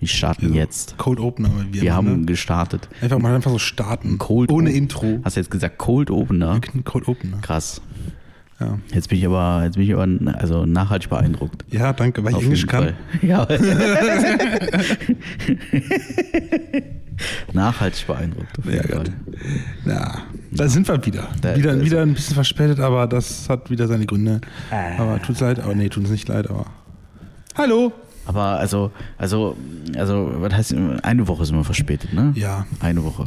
Wir starten jetzt. Cold Opener. Wir immer, haben ne? gestartet. einfach mal einfach so starten. Cold Ohne Intro. Hast du jetzt gesagt Cold Opener? Cold Opener. Krass. Ja. Jetzt bin ich aber, jetzt bin ich aber also nachhaltig beeindruckt. ja, danke, weil ich Auf Englisch jeden kann. Ja. nachhaltig beeindruckt. Ja. Gott. Ja, da sind wir wieder. Da- wieder, da wieder ein bisschen verspätet, aber das hat wieder seine Gründe. Ah. Aber tut's leid, aber nee, tut's nicht leid, aber. Hallo! Aber also, also, also, was heißt, eine Woche sind wir verspätet, ne? Ja, Eine Woche.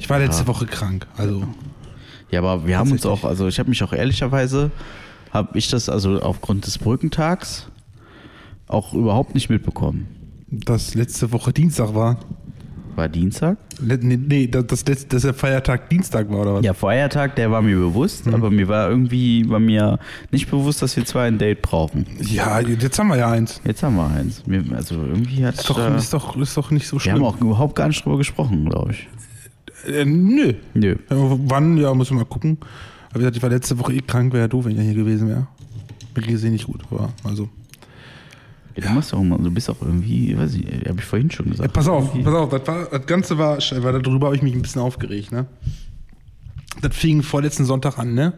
ich war letzte Ja. Woche krank. Also, Ja, aber wir haben uns auch, also ich habe mich auch ehrlicherweise, habe ich das also aufgrund des Brückentags auch überhaupt nicht mitbekommen. dass letzte Woche Dienstag war. War Dienstag? Nee, nee, dass, das letzte, dass der Feiertag Dienstag war, oder was? Ja, Feiertag, der war mir bewusst, Mhm. aber mir war irgendwie, war mir nicht bewusst, dass wir zwei ein Date brauchen. Ja, jetzt haben wir ja eins. Jetzt haben wir eins. Also irgendwie hat Ist doch, äh, ist doch, ist doch nicht so wir schlimm. haben auch überhaupt gar nicht drüber gesprochen, glaube ich. Äh, nö. Nö. Ja, Wann? Ja, müssen wir mal gucken. Aber wie gesagt, ich war letzte Woche eh krank, wäre ja doof, wenn ich hier gewesen wäre. Mir geht es eh nicht gut, aber also. Ja, du machst auch immer, du bist auch irgendwie, weiß ich, habe ich vorhin schon Ja, gesagt. pass auf, Irgendwie- pass auf, das, war, das Ganze war, weil darüber habe ich mich ein bisschen aufgeregt, ne? Das fing vorletzten Sonntag an, ne?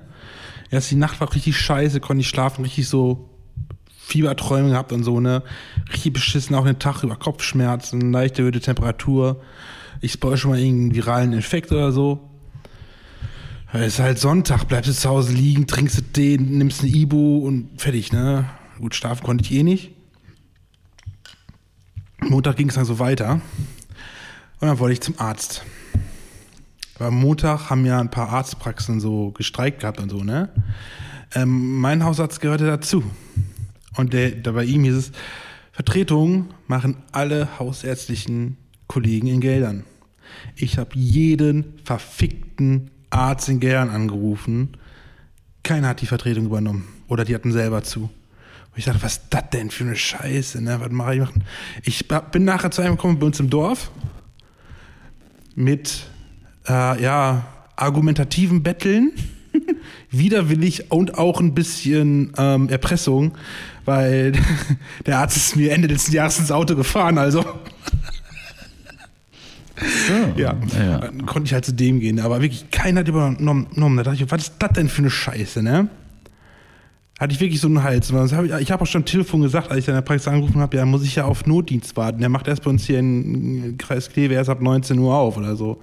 Erst die Nacht war richtig scheiße, konnte nicht schlafen, richtig so Fieberträume gehabt und so, ne? Richtig beschissen, auch den Tag über Kopfschmerzen, leichte erhöhte Temperatur. Ich spoil schon mal irgendeinen viralen Infekt oder so. Es ist halt Sonntag, bleibst du zu Hause liegen, trinkst du den, nimmst ein Ibu und fertig, ne? Gut, schlafen konnte ich eh nicht. Montag ging es dann so weiter. Und dann wollte ich zum Arzt. Aber am Montag haben ja ein paar Arztpraxen so gestreikt gehabt und so, ne? Ähm, mein Hausarzt gehörte dazu. Und der, da bei ihm hieß es, Vertretungen machen alle hausärztlichen Kollegen in Geldern. Ich habe jeden verfickten Arzt in Geldern angerufen. Keiner hat die Vertretung übernommen. Oder die hatten selber zu. Und ich dachte, was ist das denn für eine Scheiße? Ne? Was mache ich machen? Ich bin nachher zu einem gekommen bei uns im Dorf mit äh, ja, argumentativen Betteln, widerwillig und auch ein bisschen ähm, Erpressung, weil der Arzt ist mir Ende letzten Jahres ins Auto gefahren, also So, ja, ja. dann konnte ich halt zu dem gehen, aber wirklich keiner hat übernommen. Da dachte ich, was ist das denn für eine Scheiße, ne? Hatte ich wirklich so einen Hals. Ich habe auch schon am Telefon gesagt, als ich dann in der Praxis angerufen habe, ja, muss ich ja auf Notdienst warten. Der macht erst bei uns hier in Kreis Kleve erst ab 19 Uhr auf oder so.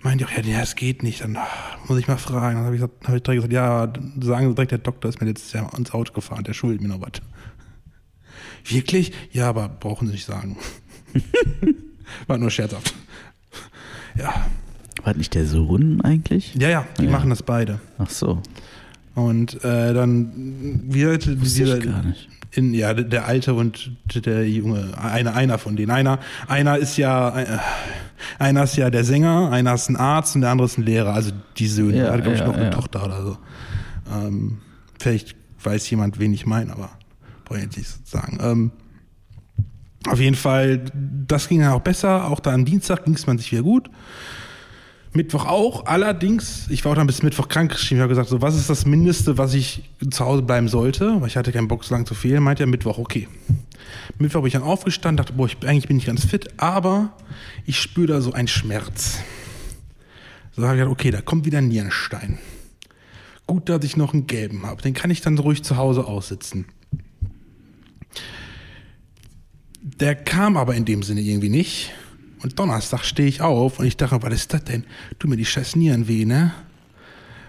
Meinte ich auch, ja, das geht nicht. Dann ah, muss ich mal fragen. Dann habe ich, gesagt- hab ich direkt gesagt, ja, sagen Sie direkt, der Doktor ist mir letztes Jahr ins Auto gefahren, der schuldet mir noch was. Wirklich? Ja, aber brauchen Sie nicht sagen. War nur scherzhaft. Ja, War nicht der Sohn eigentlich? ja, ja, die Ja. machen das beide. Ach so. Und äh, dann wird dieser, ich in, ja, der- Alte und der Junge, einer, einer von denen. Einer, einer ist ja, äh, einer ist ja der Sänger, einer ist ein Arzt und der andere ist ein Lehrer. Also die Söhne. Ja, er hat, glaube ich, ja, noch eine ja. Tochter oder so. Ähm, vielleicht weiß jemand, wen ich meine, aber brauche ich jetzt nicht sagen. Ähm, auf jeden Fall, das ging dann auch besser. Auch da am Dienstag ging es man sich wieder gut. Mittwoch auch. Allerdings, ich war auch dann bis Mittwoch krank geschrieben. Ich habe gesagt, so, was ist das Mindeste, was ich zu Hause bleiben sollte? Weil ich hatte keinen Bock, so lange zu fehlen. Meinte er Mittwoch, okay. Mittwoch bin ich dann aufgestanden, dachte, boah, ich, eigentlich bin ich ganz fit, aber ich spüre da so einen Schmerz. So habe ich gedacht, okay, da kommt wieder ein Nierenstein. Gut, dass ich noch einen gelben habe. Den kann ich dann ruhig zu Hause aussitzen. Der kam aber in dem Sinne irgendwie nicht. Und Donnerstag stehe ich auf und ich dachte, was ist das denn? Tu mir die scheiß Nieren weh, ne?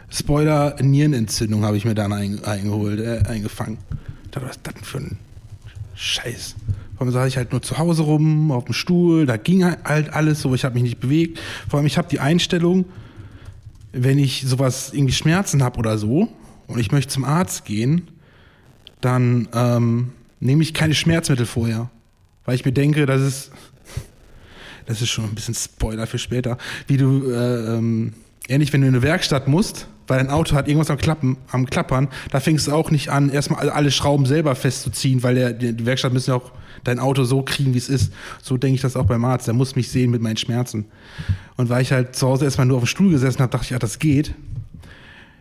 Spoiler, Nierenentzündung habe ich mir dann ein, eingeholt, äh, eingefangen. Ich dachte, was ist das denn für ein Scheiß? Vor allem saß ich halt nur zu Hause rum, auf dem Stuhl, da ging halt alles so, ich habe mich nicht bewegt. Vor allem, ich habe die Einstellung, wenn ich sowas, irgendwie Schmerzen habe oder so und ich möchte zum Arzt gehen, dann ähm, nehme ich keine Schmerzmittel vorher. Weil ich mir denke, das ist, das ist schon ein bisschen Spoiler für später, wie du, äh, ähm, ähnlich wenn du in eine Werkstatt musst, weil dein Auto hat irgendwas am Klappen, am Klappern, da fängst du auch nicht an, erstmal alle Schrauben selber festzuziehen, weil der, die Werkstatt müssen ja auch dein Auto so kriegen, wie es ist. So denke ich das auch beim Arzt. Der muss mich sehen mit meinen Schmerzen. Und weil ich halt zu Hause erstmal nur auf dem Stuhl gesessen habe, dachte ich, ja, das geht.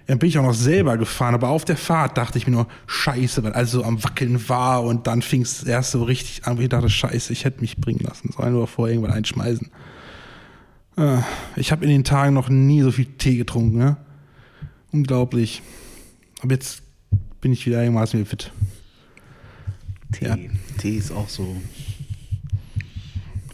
Dann bin ich auch noch selber gefahren, aber auf der Fahrt dachte ich mir nur, scheiße, weil alles so am Wackeln war und dann fing es erst so richtig an, wo ich dachte, scheiße, ich hätte mich bringen lassen sollen oder vorher irgendwann einschmeißen. Äh, Ich habe in den Tagen noch nie so viel Tee getrunken, ne? Unglaublich. Aber jetzt bin ich wieder einigermaßen wieder fit. Tee. Ja. Tee ist auch so.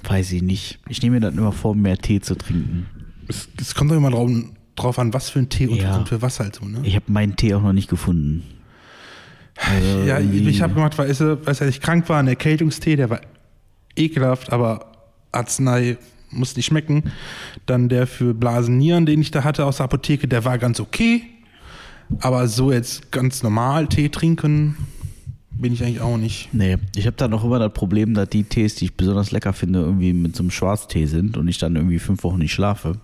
Weiß ich nicht. Ich nehme mir dann immer vor, mehr Tee zu trinken. Es, es kommt doch immer drauf, drauf an, was für ein Tee und, Ja. und für was halt so, ne? Ich habe meinen Tee auch noch nicht gefunden. Also Ja, irgendwie- ich habe gemacht, weil, weil ich krank war, einen Erkältungstee, der war ekelhaft, aber Arznei muss nicht schmecken. Dann der für Blasen-Nieren, den ich da hatte aus der Apotheke, der war ganz okay. Aber so jetzt ganz normal Tee trinken, bin ich eigentlich auch nicht. Nee, ich habe dann auch immer das Problem, dass die Tees, die ich besonders lecker finde, irgendwie mit so einem Schwarztee sind und ich dann irgendwie fünf Wochen nicht schlafe.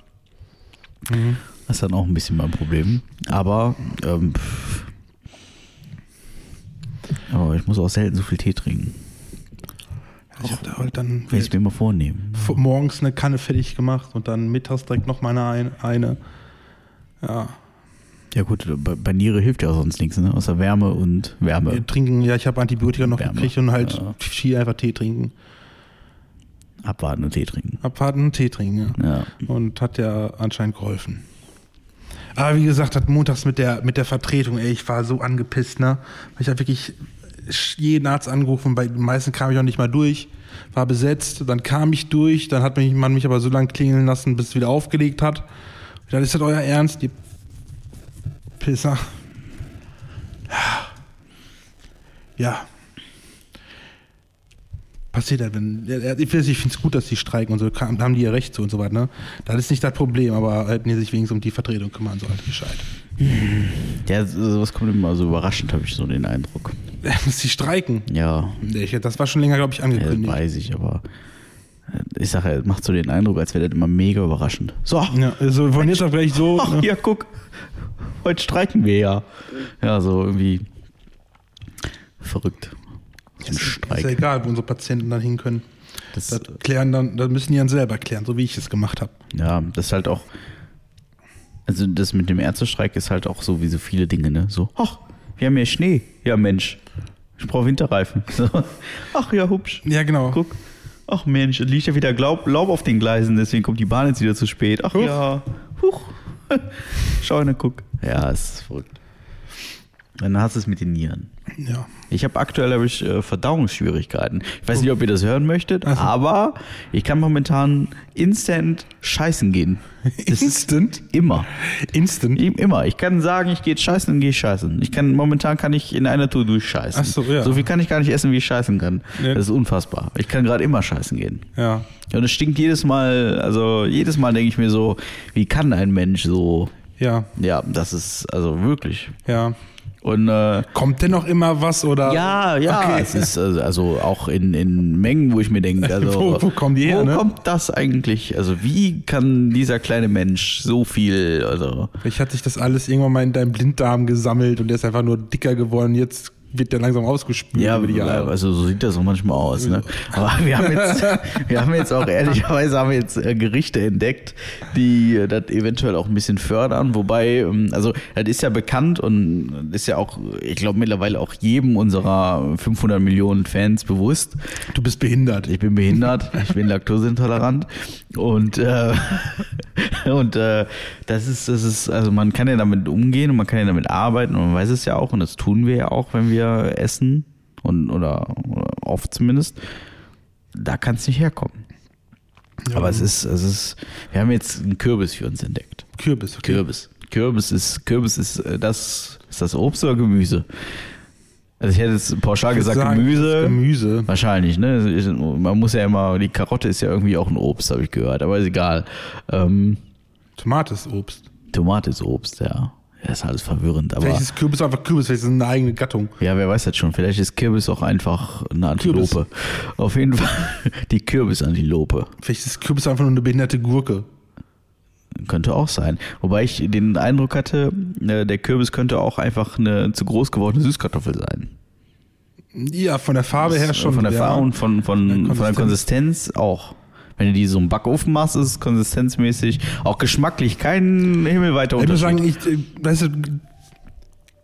Das ist dann auch ein bisschen mein Problem. Aber, ähm, aber ich muss auch selten so viel Tee trinken, Ich habe da halt dann wenn ich es mir immer vornehme. v- morgens eine Kanne fertig gemacht und dann mittags direkt noch mal eine. ein- eine. Ja, Ja gut, bei, bei Niere hilft ja auch sonst nichts, ne? außer Wärme und Wärme. wir trinken, ja, ich habe Antibiotika noch Wärme. gekriegt und halt Ja. viel einfach Tee trinken. Abwarten und Tee trinken. Abwarten, Tee trinken, ja. Ja. Und hat ja anscheinend geholfen. Aber wie gesagt, hat montags mit der, mit der Vertretung, ey, ich war so angepisst, ne? Weil ich habe wirklich jeden Arzt angerufen, bei den meisten kam ich auch nicht mal durch, war besetzt, dann kam ich durch, dann hat mich, man mich aber so lange klingeln lassen, bis es wieder aufgelegt hat. Und dann ist das euer Ernst, die Pisser. Ja. Passiert halt, wenn. ja, ja, Ich finde es gut, dass die streiken und so, haben die ja recht so und so weiter, ne? Das ist nicht das Problem, aber hätten die sich wenigstens um die Vertretung kümmern sollen, gescheit. Ja, sowas kommt immer so überraschend, habe ich so den Eindruck. Dass die streiken. Ja, ich- Das war schon länger, glaube ich, ja angekündigt. weiß ich, aber äh, ich sage, es macht so den Eindruck, als wäre das immer mega überraschend. So, Ja, also von jetzt auf gleich so. ach ne? ja, guck, heute streiken wir ja. Ja, so irgendwie verrückt. So ein Ist, ist ja Streik. egal, wo unsere Patienten dann hin können. Das, Das klären dann, das müssen die dann selber klären, so wie ich es gemacht habe. ja, das ist halt auch, also das mit dem Ärztestreik ist halt auch so wie so viele Dinge, ne? So, ach, wir haben ja Schnee. Ja, Mensch, ich brauche Winterreifen. So, ach ja, hübsch. Ja, genau. Guck. Ach Mensch, es liegt ja wieder Glaub, Laub auf den Gleisen, deswegen kommt die Bahn jetzt wieder zu spät. Ach Huch. ja, huch. Schau ne, guck. Ja, es ist verrückt. Dann hast du es mit den Nieren. Ja. Ich habe aktuell hab ich, äh, Verdauungsschwierigkeiten. Ich weiß nicht, ob ihr das hören möchtet, aber ich kann momentan instant scheißen gehen. Das Instant? Immer. Instant. Immer. Ich kann sagen, ich gehe jetzt scheißen, dann gehe scheißen. Ich kann, momentan kann ich in einer Tour durchscheißen. Ach so, ja. So viel kann ich gar nicht essen, wie ich scheißen kann. Nee. Das ist unfassbar. Ich kann gerade immer scheißen gehen. Ja. Und es stinkt jedes Mal, also jedes Mal denke ich mir so, wie kann ein Mensch so, Ja. ja, das ist, also wirklich. Ja. Und äh, Kommt denn noch immer was oder? ja, ja, Okay. es ist also, also auch in, in Mengen, wo ich mir denke, also Wo- wo kommen die her, Wo ne? kommt das eigentlich? Also wie kann dieser kleine Mensch so viel, also Vielleicht hat sich das alles irgendwann mal in deinem Blinddarm gesammelt und der ist einfach nur dicker geworden. Jetzt wird der langsam ausgespült ja, über die Jahre. also so sieht das auch manchmal aus. Ne? Aber wir haben jetzt, wir haben jetzt auch ehrlicherweise haben wir jetzt äh, Gerichte entdeckt, die äh, das eventuell auch ein bisschen fördern. Wobei, ähm, also das ist ja bekannt und ist ja auch, ich glaube mittlerweile auch jedem unserer 500 Millionen Fans bewusst. Du bist behindert. Ich bin behindert, ich bin laktoseintolerant und äh, und äh, das ist das ist also man kann ja damit umgehen und man kann ja damit arbeiten und man weiß es ja auch und das tun wir ja auch, wenn wir essen und oder, oder oft zumindest. Da kann es nicht herkommen. Ja. Aber es ist es ist wir haben jetzt einen Kürbis für uns entdeckt. Kürbis. Okay. Kürbis. Kürbis ist Kürbis ist äh, das ist das Obst oder Gemüse? Also ich hätte jetzt pauschal Ich gesagt sagen, Gemüse. Gemüse. Wahrscheinlich, ne? Man muss ja immer, die Karotte ist ja irgendwie auch ein Obst, habe ich gehört, aber ist egal. Ähm, Tomate ist Obst. Tomate ist Obst, ja. Ist alles verwirrend, aber Vielleicht ist Kürbis einfach Kürbis, vielleicht ist es eine eigene Gattung. ja, wer weiß das schon. Vielleicht ist Kürbis auch einfach eine Antilope. Auf jeden Fall die Kürbisantilope. Vielleicht ist Kürbis einfach nur eine behinderte Gurke. Könnte auch sein. Wobei ich den Eindruck hatte, äh, der Kürbis könnte auch einfach eine zu groß gewordene Süßkartoffel sein. Ja, von der Farbe her schon. Von der ja. Farbe und von, von, Von der von der Konsistenz auch. Wenn du die so im Backofen machst, ist es konsistenzmäßig, auch geschmacklich, kein himmelweiter Ich muss Unterschied. sagen, ich, äh, weißt du,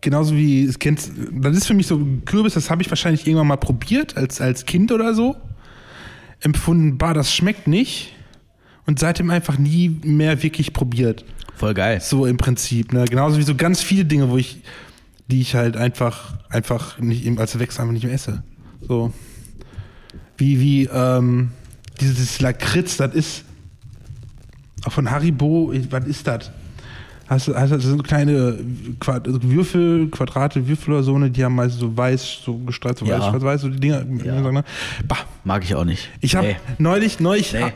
genauso wie es kennt, das ist für mich so Kürbis, das habe ich wahrscheinlich irgendwann mal probiert, als, als Kind oder so. Empfunden, bah, das schmeckt nicht. Und seitdem einfach nie mehr wirklich probiert. Voll geil. So im Prinzip. Ne? Genauso wie so ganz viele Dinge, wo ich, die ich halt einfach, einfach nicht als Wechsel einfach nicht mehr esse. So. Wie, wie, ähm, dieses Lakritz, das ist auch von Haribo, was ist das? Hast du, hast du das sind so kleine Quad Würfel, Quadrate, Würfel oder so, ne, die haben meist so weiß, so gestreift, so Ja. weiß, weiß, weiß, so die Dinger. Ja. Ne? Bah, Mag ich auch nicht. ich habe Nee. neulich, neulich, Nee.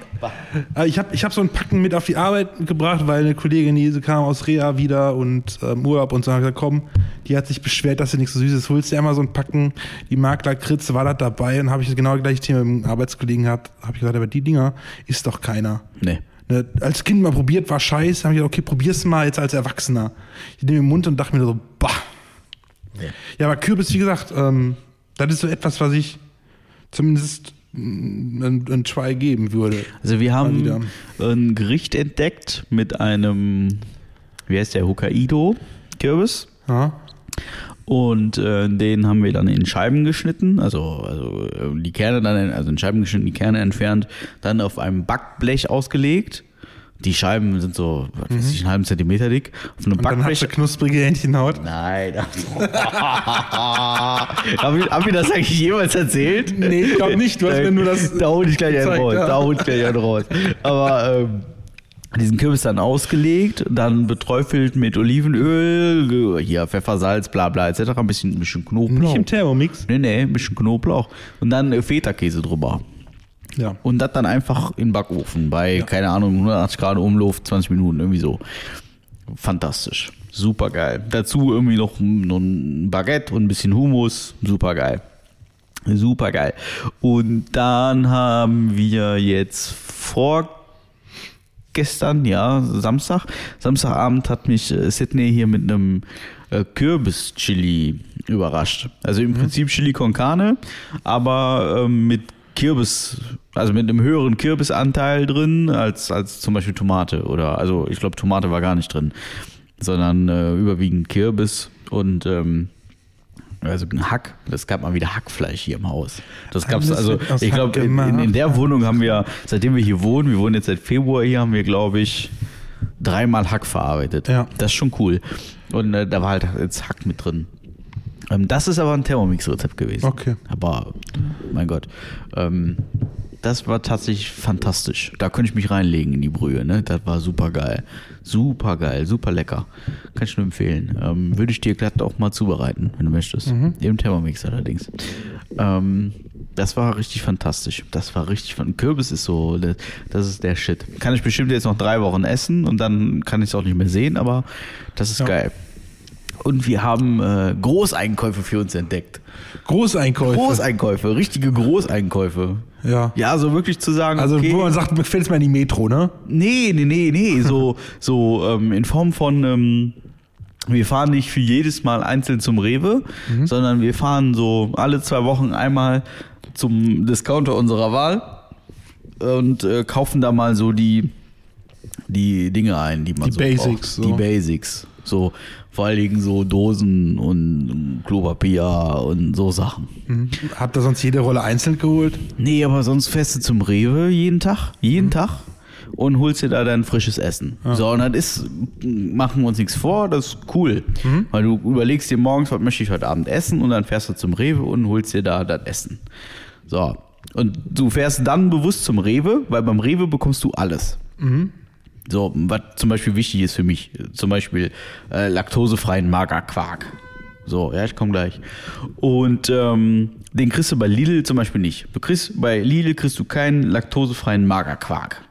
äh, ich habe ich hab so ein Packen mit auf die Arbeit gebracht, weil eine Kollegin, die kam aus Reha wieder und ähm, Urlaub und so, hat gesagt, komm, die hat sich beschwert, dass sie nichts so Süßes holst, dir einmal so ein Packen, die mag Lakritz, war das dabei und habe ich das genau gleiche Thema mit einem Arbeitskollegen gehabt, habe ich gesagt, aber die Dinger ist doch keiner. Nee. Ne, als Kind mal probiert, war scheiße, habe ich gesagt, okay, probier's mal jetzt als Erwachsener. Ich nehme den Mund und dachte mir so, bah. Nee. Ja, aber Kürbis, wie gesagt, ähm, das ist so etwas, was ich zumindest mm, ein, ein Try geben würde. Also wir haben ein Gericht entdeckt mit einem, wie heißt der, Hokkaido-Kürbis. Ja. Und äh, den haben wir dann in Scheiben geschnitten, also, also äh, die Kerne dann, in, also in Scheiben geschnitten, die Kerne entfernt, dann auf einem Backblech ausgelegt. Die Scheiben sind so, was weiß ich, einen halben Zentimeter dick. Auf einem Und dann hast Backblech. du knusprige Hähnchenhaut. Nein. Habe ich, hab ich das eigentlich jemals erzählt? Nee, ich glaub nicht. Du hast mir nur das Da hol ich gleich einen raus. Da hol ich gleich einen raus. Aber ähm, diesen Kürbis dann ausgelegt, dann beträufelt mit Olivenöl, hier Pfeffer, Salz, bla bla etc. Ein bisschen, ein bisschen Knoblauch. Nicht im Thermomix. Nee, nee, ein bisschen Knoblauch. Und dann äh, Feta-Käse drüber. Ja. Und das dann einfach in den Backofen bei, keine Ahnung, 180 Grad Umluft, 20 Minuten, irgendwie so. Fantastisch. Super geil. Dazu irgendwie noch, noch ein Baguette und ein bisschen Hummus. Super geil. Super geil. Und dann haben wir jetzt vorgestern, ja, Samstag, Samstagabend hat mich äh, Sydney hier mit einem äh, Kürbis-Chili überrascht. Also im Prinzip Chili con Carne, aber ähm, mit Kürbis, also mit einem höheren Kürbisanteil drin als, als zum Beispiel Tomate oder, also ich glaube Tomate war gar nicht drin, sondern äh, überwiegend Kürbis und ähm, also ein Hack, das gab mal wieder Hackfleisch hier im Haus. Das gab's Alles also, ich glaube, in, in, in der Wohnung haben wir, seitdem wir hier wohnen, wir wohnen jetzt seit Februar hier, haben wir, glaube ich, dreimal Hack verarbeitet. Ja. Das ist schon cool. Und äh, da war halt jetzt Hack mit drin. Ähm, das ist aber ein Thermomix-Rezept gewesen. Okay. Aber, mein Gott. Ähm, das war tatsächlich fantastisch. Da könnte ich mich reinlegen in die Brühe. Ne? Das war super geil. Super geil, super lecker. Kann ich nur empfehlen. Ähm, würde ich dir glatt auch mal zubereiten, wenn du möchtest. Im Thermomix allerdings. Ähm, das war richtig fantastisch. Das war richtig fan- Kürbis ist so, das- das ist der Shit. Kann ich bestimmt jetzt noch drei Wochen essen und dann kann ich es auch nicht mehr sehen, aber das ist Ja. geil. Und wir haben äh, Großeinkäufe für uns entdeckt. Großeinkäufe. Großeinkäufe, richtige Großeinkäufe. Ja. Ja, so wirklich zu sagen, Also, okay, wo man sagt, mir fällt mal in die Metro, ne? nee, nee, nee, nee, so, so ähm, in Form von, ähm, wir fahren nicht für jedes Mal einzeln zum Rewe, sondern wir fahren so alle zwei Wochen einmal zum Discounter unserer Wahl und äh, kaufen da mal so die, die Dinge ein, die man Die so Basics, braucht. so. Die Basics. So, vor allen Dingen so Dosen und Klopapier und so Sachen. Mhm. Habt ihr sonst jede Rolle einzeln geholt? Nee, aber sonst fährst du zum Rewe jeden Tag, jeden Mhm. Tag und holst dir da dein frisches Essen. So, und das ist, machen wir uns nichts vor, das ist cool. Mhm. Weil du überlegst dir morgens, was möchte ich heute Abend essen und dann fährst du zum Rewe und holst dir da das Essen. So. Und du fährst dann bewusst zum Rewe, weil beim Rewe bekommst du alles. So, was zum Beispiel wichtig ist für mich, zum Beispiel äh, laktosefreien Magerquark. So, ja, ich komme gleich. Und ähm, den kriegst du bei Lidl zum Beispiel nicht. Du kriegst bei Lidl kriegst du keinen laktosefreien Magerquark.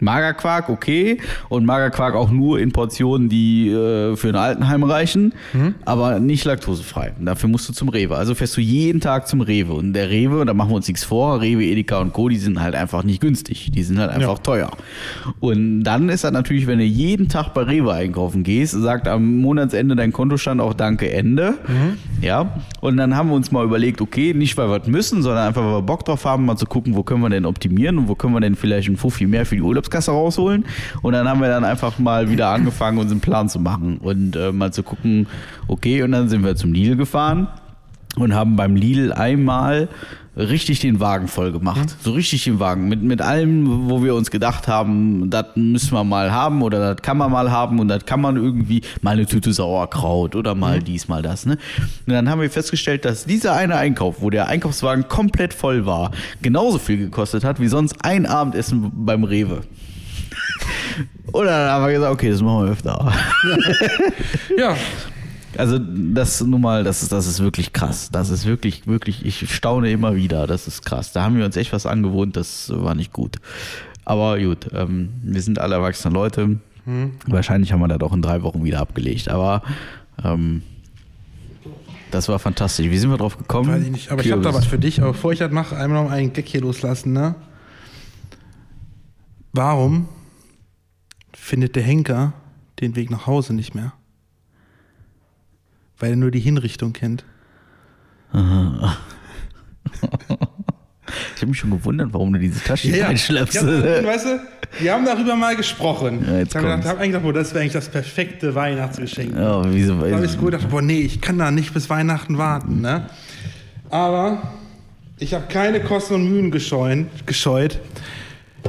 Magerquark, okay. Und Magerquark auch nur in Portionen, die äh, für ein Altenheim reichen, aber nicht laktosefrei. Und dafür musst du zum Rewe. Also fährst du jeden Tag zum Rewe. Und der Rewe, und da machen wir uns nichts vor, Rewe, Edeka und Co., die sind halt einfach nicht günstig. Die sind halt einfach Ja. teuer. Und dann ist das natürlich, wenn du jeden Tag bei Rewe einkaufen gehst, sagt am Monatsende dein Kontostand auch Danke, Ende. Ja. Und dann haben wir uns mal überlegt, okay, nicht weil wir müssen, sondern einfach, weil wir Bock drauf haben, mal zu gucken, wo können wir denn optimieren und wo können wir denn vielleicht ein Fuffi mehr für die Urlaubskasse rausholen. Und dann haben wir dann einfach mal wieder angefangen, unseren Plan zu machen und äh, mal zu gucken, okay, und dann sind wir zum Lidl gefahren und haben beim Lidl einmal richtig den Wagen voll gemacht. So richtig den Wagen. Mit, mit allem, wo wir uns gedacht haben, das müssen wir mal haben oder das kann man mal haben und das kann man irgendwie mal eine Tüte Sauerkraut oder mal dies, mal das. Ne? Und dann haben wir festgestellt, dass dieser eine Einkauf, wo der Einkaufswagen komplett voll war, genauso viel gekostet hat wie sonst ein Abendessen beim Rewe. Und dann haben wir gesagt, okay, das machen wir öfter. Ja, Also das nun mal, das ist, das ist wirklich krass. Das ist wirklich, wirklich, ich staune immer wieder. Das ist krass. Da haben wir uns echt was angewohnt, das war nicht gut. Aber gut, ähm, wir sind alle erwachsene Leute. Wahrscheinlich haben wir das auch in drei Wochen wieder abgelegt. Aber ähm, das war fantastisch. Wie sind wir drauf gekommen? weiß ich nicht. Aber ich habe da was für dich. Aber bevor ich das mache, einmal noch einen Gag hier loslassen, ne? Warum findet der Henker den Weg nach Hause nicht mehr? Weil er nur die Hinrichtung kennt. Ich habe mich schon gewundert, warum du diese Tasche hier einschleppst. Ja, weißt du, wir haben darüber mal gesprochen. Ja, jetzt ich habe hab eigentlich gedacht, boah, das wäre eigentlich das perfekte Weihnachtsgeschenk. Ja, wieso? Da habe ich so gedacht, boah, nee, ich kann da nicht bis Weihnachten warten, ne? Aber ich habe keine Kosten und Mühen gescheut, gescheut.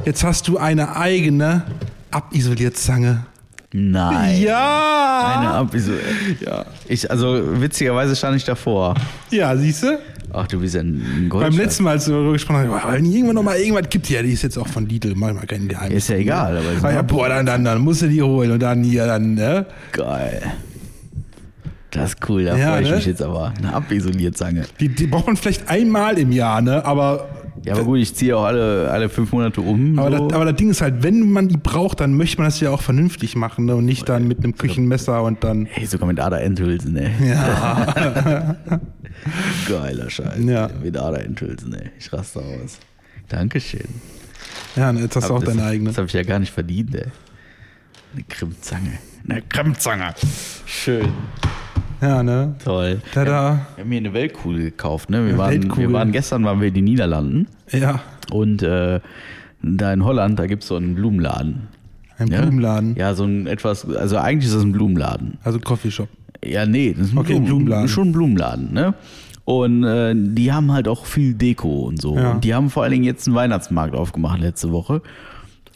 Jetzt hast du eine eigene Abisolierzange. Nein. Ja! Eine wieso? Ja. Ich, also witzigerweise stand ich davor. Ja, siehst du? Ach, du bist ja ein Beim Goldschatz. letzten Mal, als wir darüber gesprochen haben, wenn irgendwann noch mal irgendwas gibt, ja, die ist jetzt auch von Lidl, manchmal kein Geheimnis. Ist ja egal, aber ist Ah, ja, boah, dann, dann, dann musst du die holen und dann hier, dann, ne? geil. Das ist cool, da Ja, freue ich ne? mich jetzt aber. Eine Abisolierzange. Die, die braucht man vielleicht einmal im Jahr, ne? Aber, Ja, aber gut, ich ziehe auch alle, alle fünf Monate um. aber, so. das, aber das Ding ist halt, wenn man die braucht, dann möchte man das ja auch vernünftig machen, ne? Und nicht dann mit einem Küchenmesser und dann. Ey, sogar mit Ader-Endhülsen, ey. Ja. Geiler Scheiß. Ja. Mit Ader-Endhülsen, ey. Ich raste aus. Dankeschön. Ja, ne, jetzt hast du auch das, deine eigene. Das habe ich ja gar nicht verdient, ey. Eine Krimmzange. Eine Krimmzange. Schön. Ja, ne? Toll. Tada. Wir haben hier eine Weltkugel gekauft, ne? Wir, waren, Weltkugel. wir waren gestern waren wir in den Niederlanden Ja. und äh, da in Holland, da gibt es so einen Blumenladen. Ein Ja? Blumenladen. Ja, so ein etwas, also eigentlich ist das ein Blumenladen. Also Coffeeshop. Ja, nee, das ist ein Okay, Blumen, Blumenladen. Schon ein Blumenladen, ne? Und äh, die haben halt auch viel Deko und so. Ja. Und die haben vor allen Dingen jetzt einen Weihnachtsmarkt aufgemacht letzte Woche.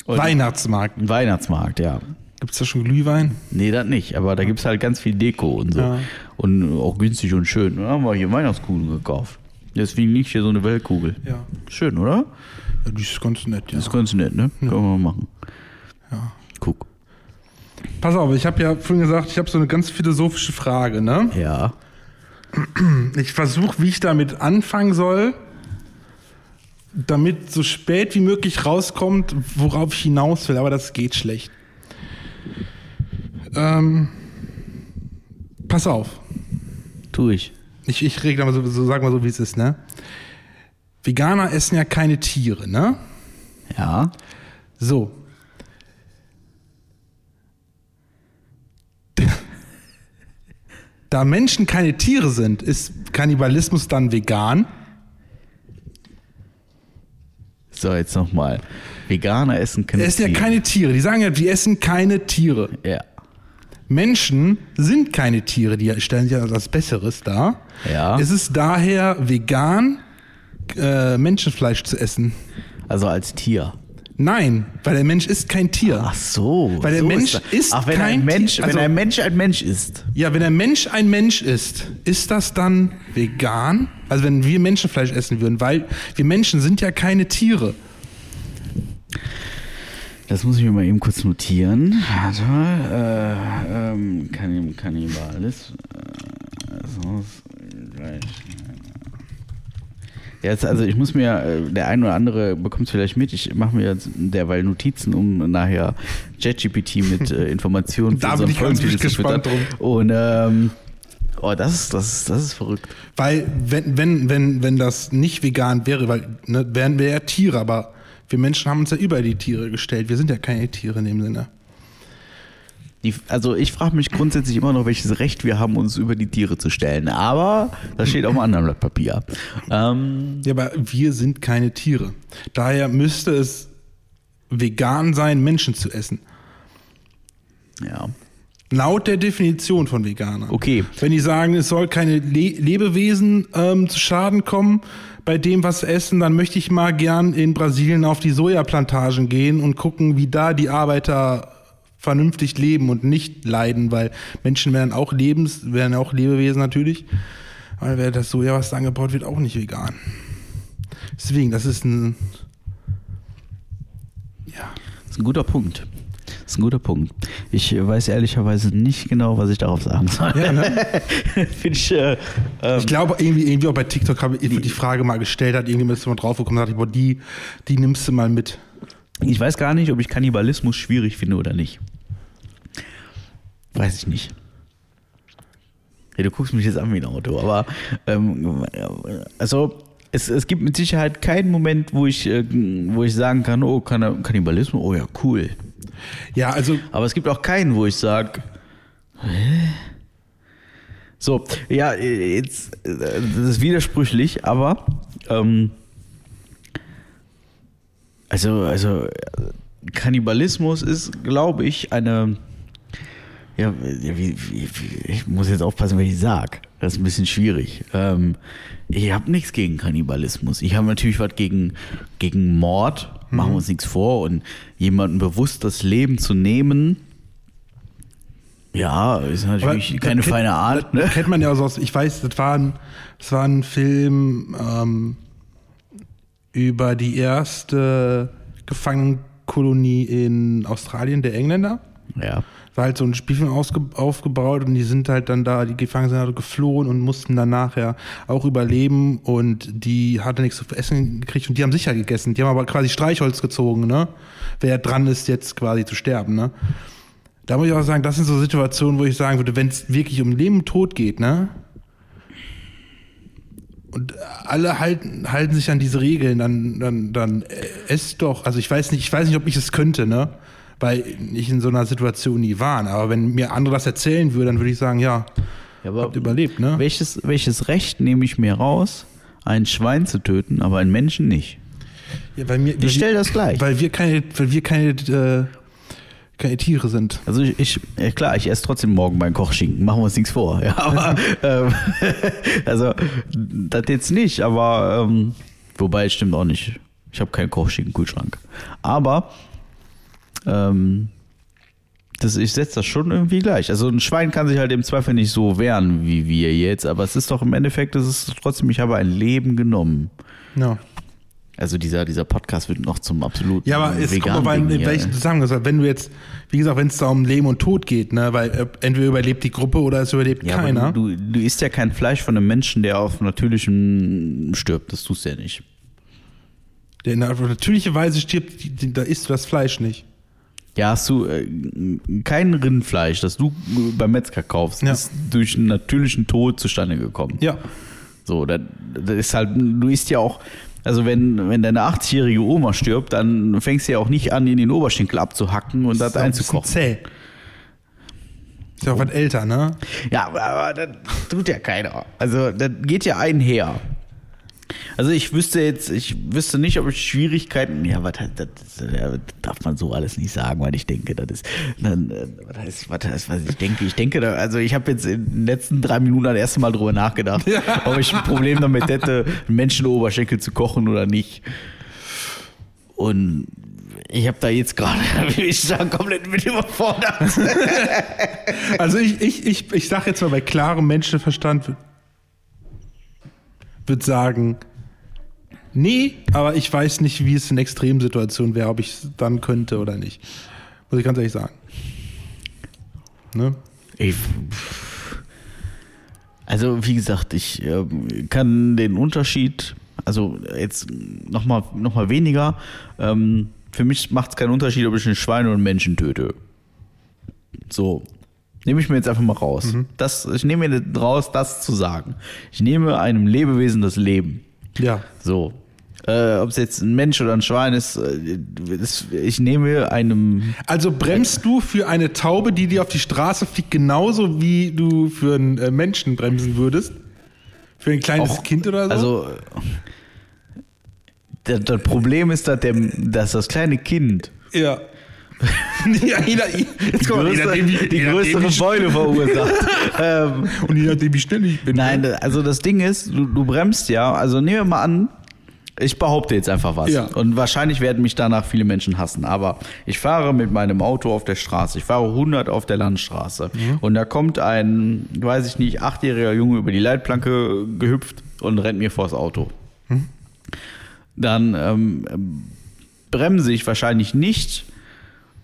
Und Weihnachtsmarkt. Ein Weihnachtsmarkt, ja. Gibt es da schon Glühwein? Nee, das nicht, aber da gibt's halt ganz viel Deko und so. Ja. Und auch günstig und schön. Da haben wir hier Weihnachtskugeln gekauft. Deswegen liegt hier so eine Weltkugel. Ja. Schön, oder? Ja, die ist ganz nett, ja. Das ist ganz nett, ne? Können wir mal machen. Ja. Guck. Pass auf, ich habe ja vorhin gesagt, ich habe so eine ganz philosophische Frage, ne? Ja. Ich versuche, wie ich damit anfangen soll, damit so spät wie möglich rauskommt, worauf ich hinaus will, aber das geht schlecht. Ähm, pass auf. Tu ich. Ich, ich regle mal so, so, sag mal so, wie es ist, ne? Veganer essen ja keine Tiere, ne? Ja. So. Da Menschen keine Tiere sind, ist Kannibalismus dann vegan? So, jetzt nochmal. Veganer essen keine Es essen ja Tiere. keine Tiere. Die sagen ja, wir essen keine Tiere. Ja. Menschen sind keine Tiere, die stellen sich ja als Besseres dar. Ja. Es ist daher vegan, äh, Menschenfleisch zu essen. Also als Tier. Nein, weil der Mensch ist kein Tier. Ach so. Weil der so Mensch das. ist Ach, wenn kein ein Mensch, Tier. Also- wenn ein Mensch ein Mensch ist. Ja, wenn der Mensch ein Mensch ist, ist das dann vegan? Also wenn wir Menschenfleisch essen würden, weil wir Menschen sind ja keine Tiere. Das muss ich mir mal eben kurz notieren. Warte mal. Äh, ähm, Kannib Kannibales. Äh, Sauce, gleich. Jetzt, also ich muss mir, äh, der ein oder andere bekommt es vielleicht mit, ich mache mir jetzt derweil Notizen, um nachher JetGPT mit äh, Informationen Da bin ich ganz gespannt füttern. Und ähm, oh, das ist, das ist, das ist verrückt. Weil, wenn, wenn, wenn, wenn das nicht vegan wäre, weil, ne, wären wir ja Tiere, aber wir Menschen haben uns ja über die Tiere gestellt. Wir sind ja keine Tiere in dem Sinne. Die, also ich frage mich grundsätzlich immer noch, welches Recht wir haben, uns über die Tiere zu stellen. Aber das steht auf einem anderen Blatt Papier. Ähm, Ja, aber wir sind keine Tiere. Daher müsste es vegan sein, Menschen zu essen. ja. Laut der Definition von Veganer. Okay. Wenn die sagen, es soll keine Le Lebewesen ähm, zu Schaden kommen bei dem, was sie essen, dann möchte ich mal gern in Brasilien auf die Sojaplantagen gehen und gucken, wie da die Arbeiter vernünftig leben und nicht leiden, weil Menschen werden auch Lebens, werden auch Lebewesen natürlich. Aber wer das Soja, was da angebaut wird, auch nicht vegan. Deswegen, das ist ein ja. Das ist ein guter Punkt. Das ist ein guter Punkt. Ich weiß ehrlicherweise nicht genau, was ich darauf sagen soll. Ja, ne? Ich, äh, ähm, Ich glaube, irgendwie, irgendwie auch bei TikTok habe ich die Frage mal gestellt, hat irgendjemand ist mal draufgekommen, dachte ich, boah, die, die nimmst du mal mit. ich weiß gar nicht, ob ich Kannibalismus schwierig finde oder nicht. Weiß ich nicht. Ja, du guckst mich jetzt an wie ein Auto, aber ähm, also es, es gibt mit Sicherheit keinen Moment, wo ich, äh, wo ich sagen kann, oh, Kann Kannibalismus, oh ja, cool. Ja, also Aber es gibt auch keinen, wo ich sage, so, ja, jetzt, äh, das ist widersprüchlich, aber ähm, also, also Kannibalismus ist, glaube ich, eine ja, wie, wie, wie, ich muss jetzt aufpassen, was ich sage. Das ist ein bisschen schwierig. Ähm, ich habe nichts gegen Kannibalismus. Ich habe natürlich was gegen, gegen Mord. Machen wir uns nichts vor. Und jemandem bewusst das Leben zu nehmen, ja, ist natürlich Aber keine das feine kennt- Art. Ne? kennt man ja auch so aus, ich weiß, das war ein, das war ein Film ähm, über die erste Gefangenenkolonie in Australien der Engländer. Ja. War halt so ein Spielfilm aufgebaut und die sind halt dann da, die Gefangenen sind halt geflohen und mussten dann nachher auch überleben und die hatte nichts zu essen gekriegt und die haben sicher gegessen. Die haben aber quasi Streichholz gezogen, ne? Wer dran ist, jetzt quasi zu sterben, ne? Da muss ich auch sagen, das sind so Situationen, wo ich sagen würde, wenn es wirklich um Leben und Tod geht, ne? Und alle halten, halten sich an diese Regeln, dann, dann, dann äh, esst doch. Also ich weiß nicht, ich weiß nicht, ob ich es könnte, ne? Weil ich in so einer Situation nie war. Aber wenn mir andere das erzählen würden, dann würde ich sagen, ja, Ja, habt überlebt, ne? welches, welches Recht nehme ich mir raus, ein Schwein zu töten, aber einen Menschen nicht? Ja, weil mir, Ich stelle das gleich. Weil wir keine, weil wir keine, äh, keine Tiere sind. Also ich, ich ja klar, ich esse trotzdem morgen meinen Kochschinken, machen wir uns nichts vor. Ja, aber, ähm, also das jetzt nicht, aber ähm, wobei es stimmt auch nicht. Ich habe keinen Kochschinken im Kühlschrank. Aber ähm, das, ich setze das schon irgendwie gleich. Also ein Schwein kann sich halt im Zweifel nicht so wehren wie wir jetzt, aber es ist doch im Endeffekt, es ist trotzdem, ich habe ein Leben genommen. Ja. Also dieser, dieser Podcast wird noch zum absoluten Ja, aber es kommt aber in, in hier. welchen Zusammenhang. Wenn du jetzt, wie gesagt, wenn es da um Leben und Tod geht, ne, weil äh, entweder überlebt die Gruppe oder es überlebt Ja, keiner. du, du, isst ja kein Fleisch von einem Menschen, der auf natürlichem stirbt. Das tust du ja nicht. Der in auf natürliche Weise stirbt, da isst du das Fleisch nicht. Ja, hast du äh, kein Rindfleisch, das du äh, beim Metzger kaufst, Ja. ist durch einen natürlichen Tod zustande gekommen. Ja. So, das, das ist halt, du isst ja auch, also wenn, wenn deine 80-jährige Oma stirbt, dann fängst du ja auch nicht an, in den Oberschenkel abzuhacken und das ist auch ein einzukochen. Zäh. Ist ja auch was älter, ne? Ja, aber, aber das tut ja keiner. Also, das geht ja einher. Also ich wüsste jetzt, ich wüsste nicht, ob ich Schwierigkeiten, ja, was, das, das darf man so alles nicht sagen, weil ich denke, das ist, dann, äh, was heißt, was heißt, was ich denke, ich denke, also ich habe jetzt in den letzten drei Minuten das erste Mal drüber nachgedacht, ob ich ein Problem damit hätte, Menschenoberschenkel zu kochen oder nicht. Und ich habe da jetzt gerade, wie ich sagen, komplett mit überfordert. Also ich, ich, ich, ich sag jetzt mal, bei klarem Menschenverstand wird sagen, nee, aber ich weiß nicht, wie es in Extremsituationen wäre, ob ich es dann könnte oder nicht. Muss ich ganz ehrlich sagen. Ne? Ich, also wie gesagt, ich ähm, kann den Unterschied Also jetzt nochmal noch mal weniger. Ähm, für mich macht es keinen Unterschied, ob ich ein Schwein oder einen Menschen töte. So. Nehme ich mir jetzt einfach mal raus. Das, ich nehme mir raus, das zu sagen. Ich nehme einem Lebewesen das Leben. Ja. So. Äh, Ob es jetzt ein Mensch oder ein Schwein ist, äh, das, ich nehme einem. Also bremst du für eine Taube, die dir auf die Straße fliegt, genauso wie du für einen äh, Menschen bremsen würdest? Für ein kleines auch- Kind oder so? Also. Das, das Problem ist, dass, der, dass das kleine Kind ja. Ja jeder, jetzt die, komm mal, je größere, die je nachdem, größere Beule verursacht. ähm, Und je nachdem, wie schnell ich bin. nein, also das Ding ist, du, du bremst ja, also nehmen wir mal an, ich behaupte jetzt einfach was. Ja. Und wahrscheinlich werden mich danach viele Menschen hassen. Aber ich fahre mit meinem Auto auf der Straße. Ich fahre 100 auf der Landstraße. Und da kommt ein, weiß ich nicht, achtjähriger Junge über die Leitplanke gehüpft und rennt mir vors Auto. Dann ähm, bremse ich wahrscheinlich nicht,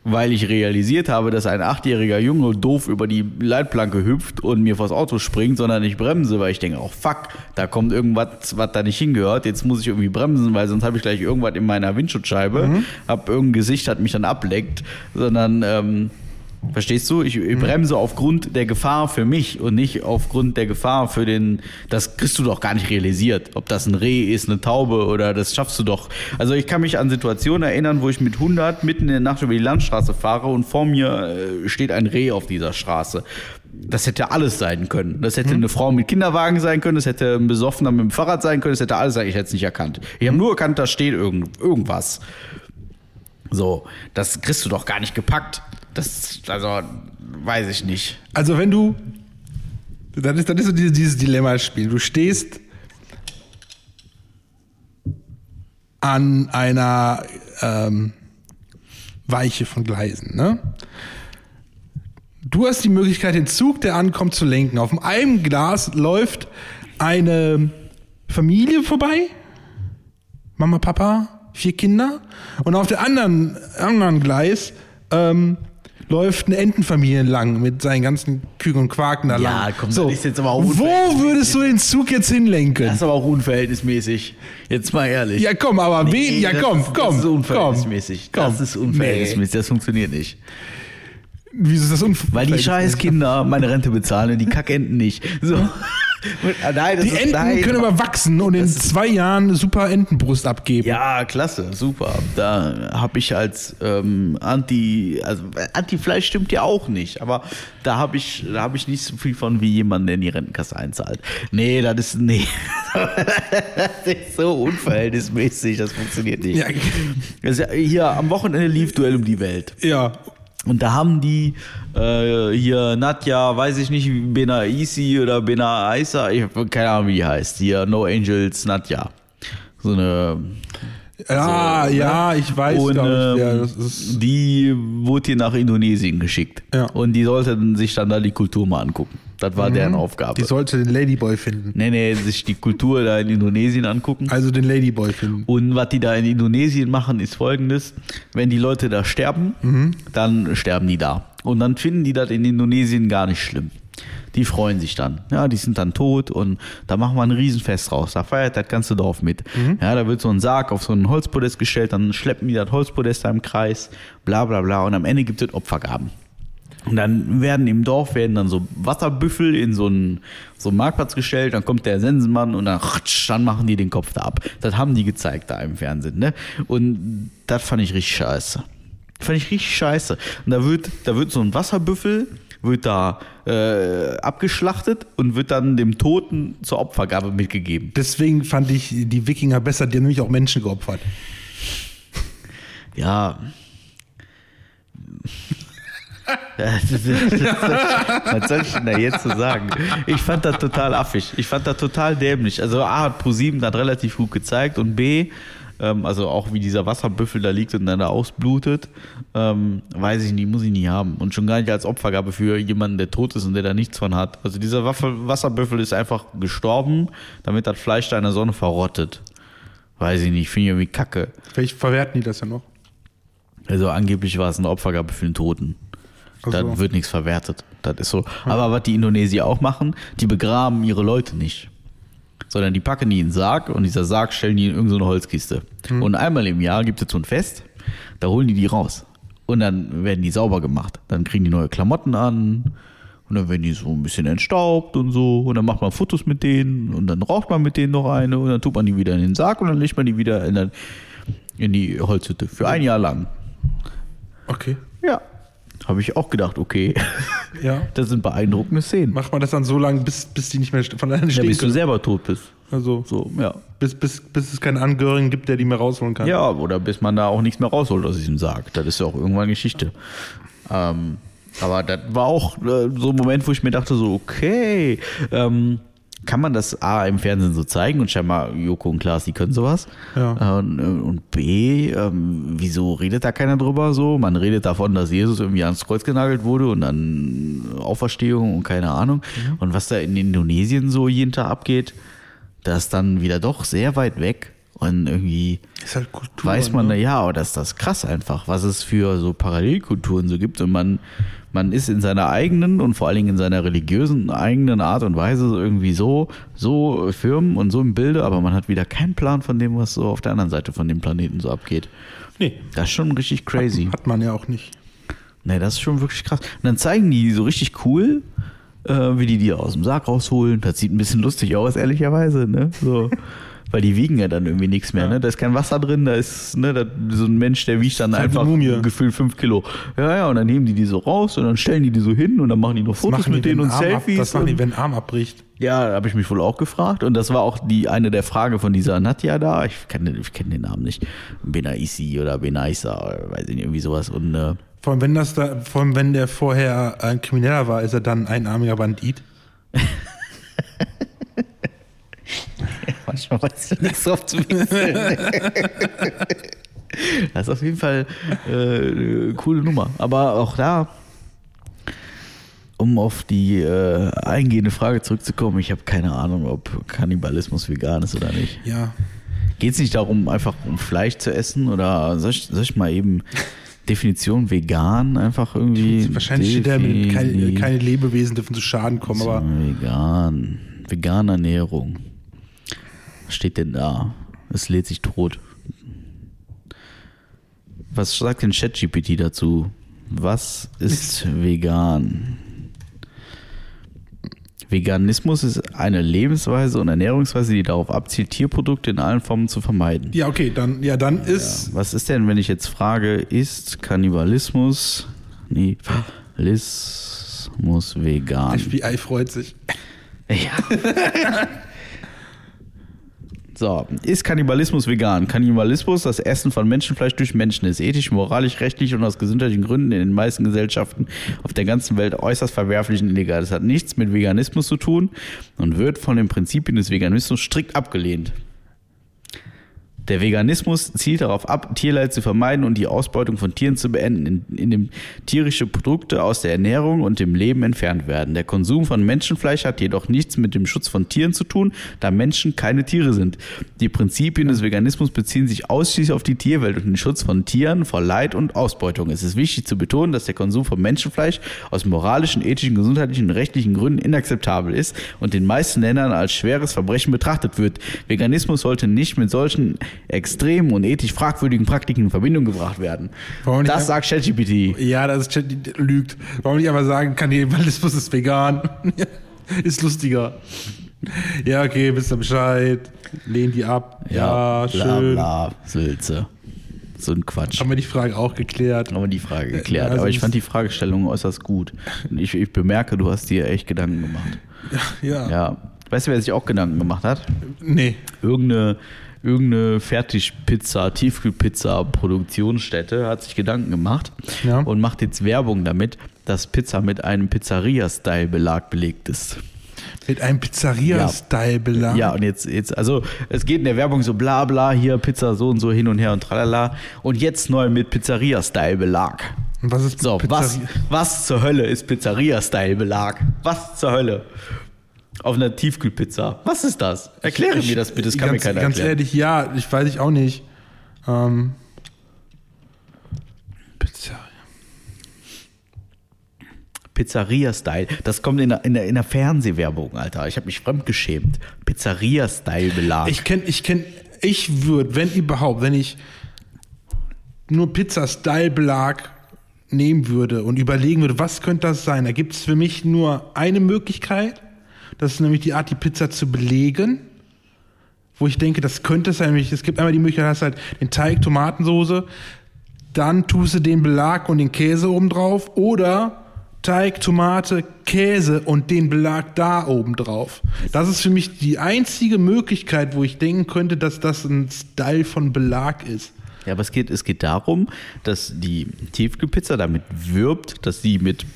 weil ich realisiert habe, dass ein achtjähriger Junge doof über die Leitplanke hüpft und mir vors Auto springt, sondern ich bremse, weil ich denke, oh fuck, da kommt irgendwas, was da nicht hingehört. Jetzt muss ich irgendwie bremsen, weil sonst habe ich gleich irgendwas in meiner Windschutzscheibe, hab irgendein Gesicht, hat mich dann ableckt, sondern ähm, Verstehst du? Ich, ich bremse aufgrund der Gefahr für mich und nicht aufgrund der Gefahr für den. Das kriegst du doch gar nicht realisiert. Ob das ein Reh ist, eine Taube oder das schaffst du doch. Also ich kann mich an Situationen erinnern, wo ich mit 100 mitten in der Nacht über die Landstraße fahre und vor mir äh, steht ein Reh auf dieser Straße. Das hätte alles sein können. Das hätte eine Frau mit Kinderwagen sein können, das hätte ein Besoffener mit dem Fahrrad sein können, das hätte alles sein. Ich hätte es nicht erkannt. Ich habe nur erkannt, da steht irgend, irgendwas. So, das kriegst du doch gar nicht gepackt. Das, also, weiß ich nicht. Also wenn du, dann ist, dann ist so dieses, dieses Dilemma-Spiel. Du stehst an einer ähm, Weiche von Gleisen, ne? Du hast die Möglichkeit, den Zug, der ankommt, zu lenken. Auf einem Glas läuft eine Familie vorbei. Mama, Papa, vier Kinder. Und auf der anderen, anderen Gleis ähm, läuft eine Entenfamilie lang mit seinen ganzen Küken und Quaken da Ja, lang. komm, das ist jetzt aber auch Wo würdest du den Zug jetzt hinlenken? Das ist aber auch unverhältnismäßig. Jetzt mal ehrlich. ja, komm, aber wen? Ja, komm, ist, komm. Das ist unverhältnismäßig. Komm, Das ist unverhältnismäßig. Das funktioniert nicht. Nee. Wieso ist das unverhältnismäßig? Weil die scheiß Kinder meine Rente bezahlen und die Kackenten nicht. So. Ah, nein, das Die Enten nein. können aber wachsen und in zwei Jahren eine super Entenbrust abgeben. Ja, klasse, super. Da habe ich als ähm, Anti, also Anti-Fleisch stimmt ja auch nicht, aber da habe ich, da habe ich nicht so viel von wie jemand, der in die Rentenkasse einzahlt. Nee, das ist, nee, das ist so unverhältnismäßig, das funktioniert nicht. Ja. Ja, hier am Wochenende lief Duell um die Welt. ja. Und da haben die äh, hier Nadja, weiß ich nicht, Bena Isi oder Bena Aisa, ich habe keine Ahnung, wie die heißt. Hier No Angels Nadja. So eine Ja, So, ja, ich weiß, und ich, ja, ähm, das ist, die wurde hier nach Indonesien geschickt. Ja. Und die sollten sich dann da die Kultur mal angucken. Das war deren Aufgabe. die sollte den Ladyboy finden. nee, nee, sich die Kultur da in Indonesien angucken. Also den Ladyboy finden. Und was die da in Indonesien machen, ist folgendes. Wenn die Leute da sterben, dann sterben die da. Und dann finden die das in Indonesien gar nicht schlimm. Die freuen sich dann. Ja, die sind dann tot und da machen wir ein Riesenfest raus. Da feiert das ganze Dorf mit. Ja, da wird so ein Sarg auf so ein Holzpodest gestellt, dann schleppen die das Holzpodest da im Kreis, bla bla bla. Und am Ende gibt es Opfergaben. Und dann werden im Dorf werden dann so Wasserbüffel in so einen, so einen Marktplatz gestellt, dann kommt der Sensenmann und dann, dann machen die den Kopf da ab. Das haben die gezeigt da im Fernsehen, ne? Und das fand ich richtig scheiße. Fand ich richtig scheiße. Und da wird, da wird so ein Wasserbüffel, wird da äh, abgeschlachtet und wird dann dem Toten zur Opfergabe mitgegeben. Deswegen fand ich die Wikinger besser, die haben nämlich auch Menschen geopfert. Ja. Das das Was soll ich denn da jetzt so sagen? Ich fand das total affig. Ich fand das total dämlich. Also A hat ProSieben das relativ gut gezeigt und B, ähm, also auch wie dieser Wasserbüffel da liegt und dann da ausblutet, ähm, weiß ich nicht, muss ich nie haben. Und schon gar nicht als Opfergabe für jemanden, der tot ist und der da nichts von hat. Also dieser Waffel- Wasserbüffel ist einfach gestorben, damit das Fleisch da in der Sonne verrottet. Weiß ich nicht, finde ich irgendwie kacke. Vielleicht verwerten die das ja noch. Also angeblich war es eine Opfergabe für den Toten. Ach Da so. wird nichts verwertet. Das ist so. Aber was die Indonesier auch machen, die begraben ihre Leute nicht. sondern die packen die in den Sarg und dieser Sarg stellen die in irgendeine Holzkiste. Und einmal im Jahr gibt es so ein Fest, da holen die die raus. Und dann werden die sauber gemacht. Dann kriegen die neue Klamotten an und dann werden die so ein bisschen entstaubt und so. Und dann macht man Fotos mit denen und dann raucht man mit denen noch eine und dann tut man die wieder in den Sarg und dann legt man die wieder in, in die Holzhütte für ein Jahr lang. Okay. Ja. Habe ich auch gedacht, okay. Ja. Das sind beeindruckende Szenen. Macht man das dann so lange, bis, bis die nicht mehr von alleine Ja, stehen bis du können? selber tot bist. Also, So, ja. bis, bis, bis es keinen Angehörigen gibt, der die mehr rausholen kann. Ja, oder bis man da auch nichts mehr rausholt aus diesem Sarg. Das ist ja auch irgendwann Geschichte. Ähm, aber das war auch äh, so ein Moment, wo ich mir dachte, so, okay, ähm, kann man das A im Fernsehen so zeigen und scheinbar Joko und Klaas, die können sowas. Ja. Äh, Und, und B, ähm, wieso redet da keiner drüber so? Man redet davon, dass Jesus irgendwie ans Kreuz genagelt wurde und dann Auferstehung und keine Ahnung. Und was da in Indonesien so jeden Tag abgeht, das ist dann wieder doch sehr weit weg. Und irgendwie halt Kultur. weiß man, ne? ja, aber das ist das krass einfach, was es für so Parallelkulturen so gibt. Und man, man ist in seiner eigenen und vor allen Dingen in seiner religiösen eigenen Art und Weise irgendwie so, so firm und so im Bilde, aber man hat wieder keinen Plan von dem, was so auf der anderen Seite von dem Planeten so abgeht. Nee, Das ist schon richtig crazy. hat man ja auch nicht. Nee, das ist schon wirklich krass. Und dann zeigen die so richtig cool, äh, wie die die aus dem Sarg rausholen. Das sieht ein bisschen lustig aus, ehrlicherweise, ne? So. Weil die wiegen ja dann irgendwie nichts mehr, ne? Da ist kein Wasser drin, da ist, ne, da, so ein Mensch, der wiegt dann halt einfach gefühlt fünf Kilo. Ja, ja, und dann nehmen die die so raus und dann stellen die die so hin und dann machen die noch Fotos die, mit denen und Arm ab, Selfies. was machen die, wenn ein Arm abbricht? ja, da habe ich mich wohl auch gefragt. Und das war auch die eine der Fragen von dieser Nadja da. Ich kenne ich kenn den Namen nicht. Benaisi oder Benaisa oder weiß ich nicht, irgendwie sowas. Und äh, Vor allem, wenn das da, vor allem, wenn der vorher ein Krimineller war, ist er dann ein einarmiger Bandit. Manchmal weiß ich nichts drauf zu wechseln. das ist auf jeden Fall äh, eine coole Nummer. Aber auch da, um auf die äh, eingehende Frage zurückzukommen, ich habe keine Ahnung, ob Kannibalismus vegan ist oder nicht. Ja. Geht es nicht darum, einfach um Fleisch zu essen? Oder soll ich, soll ich mal eben Definition vegan einfach irgendwie. Wahrscheinlich steht da keine, keine Lebewesen dürfen zu Schaden kommen, aber Vegan. Vegane Ernährung. Was steht denn da? Es lädt sich tot. Was sagt denn ChatGPT dazu? Was ist vegan? Veganismus ist eine Lebensweise und Ernährungsweise, die darauf abzielt, Tierprodukte in allen Formen zu vermeiden. ja, okay, dann, ja, dann ist, Was ist denn, wenn ich jetzt frage, ist Kannibalismus, nee, Kannibalismus vegan? FBI freut sich. Ja. So, ist Kannibalismus vegan? Kannibalismus, das Essen von Menschenfleisch durch Menschen, ist ethisch, moralisch, rechtlich und aus gesundheitlichen Gründen in den meisten Gesellschaften auf der ganzen Welt äußerst verwerflich und illegal. Das hat nichts mit Veganismus zu tun und wird von den Prinzipien des Veganismus strikt abgelehnt. Der Veganismus zielt darauf ab, Tierleid zu vermeiden und die Ausbeutung von Tieren zu beenden, in, indem tierische Produkte aus der Ernährung und dem Leben entfernt werden. Der Konsum von Menschenfleisch hat jedoch nichts mit dem Schutz von Tieren zu tun, da Menschen keine Tiere sind. Die Prinzipien des Veganismus beziehen sich ausschließlich auf die Tierwelt und den Schutz von Tieren vor Leid und Ausbeutung. Es ist wichtig zu betonen, dass der Konsum von Menschenfleisch aus moralischen, ethischen, gesundheitlichen und rechtlichen Gründen inakzeptabel ist und den meisten Ländern als schweres Verbrechen betrachtet wird. Veganismus sollte nicht mit solchen extremen und ethisch fragwürdigen Praktiken in Verbindung gebracht werden. Warum Das sagt ChatGPT. Ja, das ist lügt. Warum nicht aber sagen, Kannibalismus ist vegan? ist lustiger. Ja, okay, wisst ihr Bescheid. Lehn die ab. Ja, bla schön. bla, Sülze. So ein Quatsch. Haben wir die Frage auch geklärt. Haben wir die Frage geklärt. also Aber ich fand die Fragestellung äußerst gut. Und Ich, ich bemerke, du hast dir echt Gedanken gemacht. Ja. Ja. Weißt du, wer sich auch Gedanken gemacht hat? Nee. Irgendeine, irgendeine Fertigpizza, Tiefkühlpizza-Produktionsstätte hat sich Gedanken gemacht Ja. und macht jetzt Werbung damit, dass Pizza mit einem Pizzeria-Style-Belag belegt ist. Mit einem Pizzeria-Style-Belag. Ja, und jetzt, jetzt, also es geht in der Werbung so bla bla, hier Pizza so und so hin und her und tralala. Und jetzt neu mit Pizzeria-Style-Belag. Und was ist So, was, was zur Hölle ist Pizzeria-Style-Belag? Was zur Hölle? Auf einer Tiefkühlpizza. Was ist das? Erkläre Ich- mir das bitte, das kann ganz, mir keiner Ganz erklären. ehrlich, ja, ich weiß ich auch nicht. Ähm, Pizzeria. Pizzeria-Style. Das kommt in der, in der, in der Fernsehwerbung, Alter. Ich habe mich fremdgeschämt. Pizzeria-Style-Belag. Ich kenn, ich kenn, ich würde, wenn überhaupt, wenn ich nur Pizza-Style-Belag nehmen würde und überlegen würde, was könnte das sein, da gibt es für mich nur eine Möglichkeit. Das ist nämlich die Art, die Pizza zu belegen. Wo ich denke, das könnte es. Nämlich, Es gibt einmal die Möglichkeit, hast halt den Teig, Tomatensoße, dann tust du den Belag und den Käse oben drauf oder Teig, Tomate, Käse und den Belag da oben drauf. Das ist für mich die einzige Möglichkeit, wo ich denken könnte, dass das ein Style von Belag ist. Ja, aber es geht, es geht darum, dass die Tiefkühlpizza damit wirbt, dass sie mit,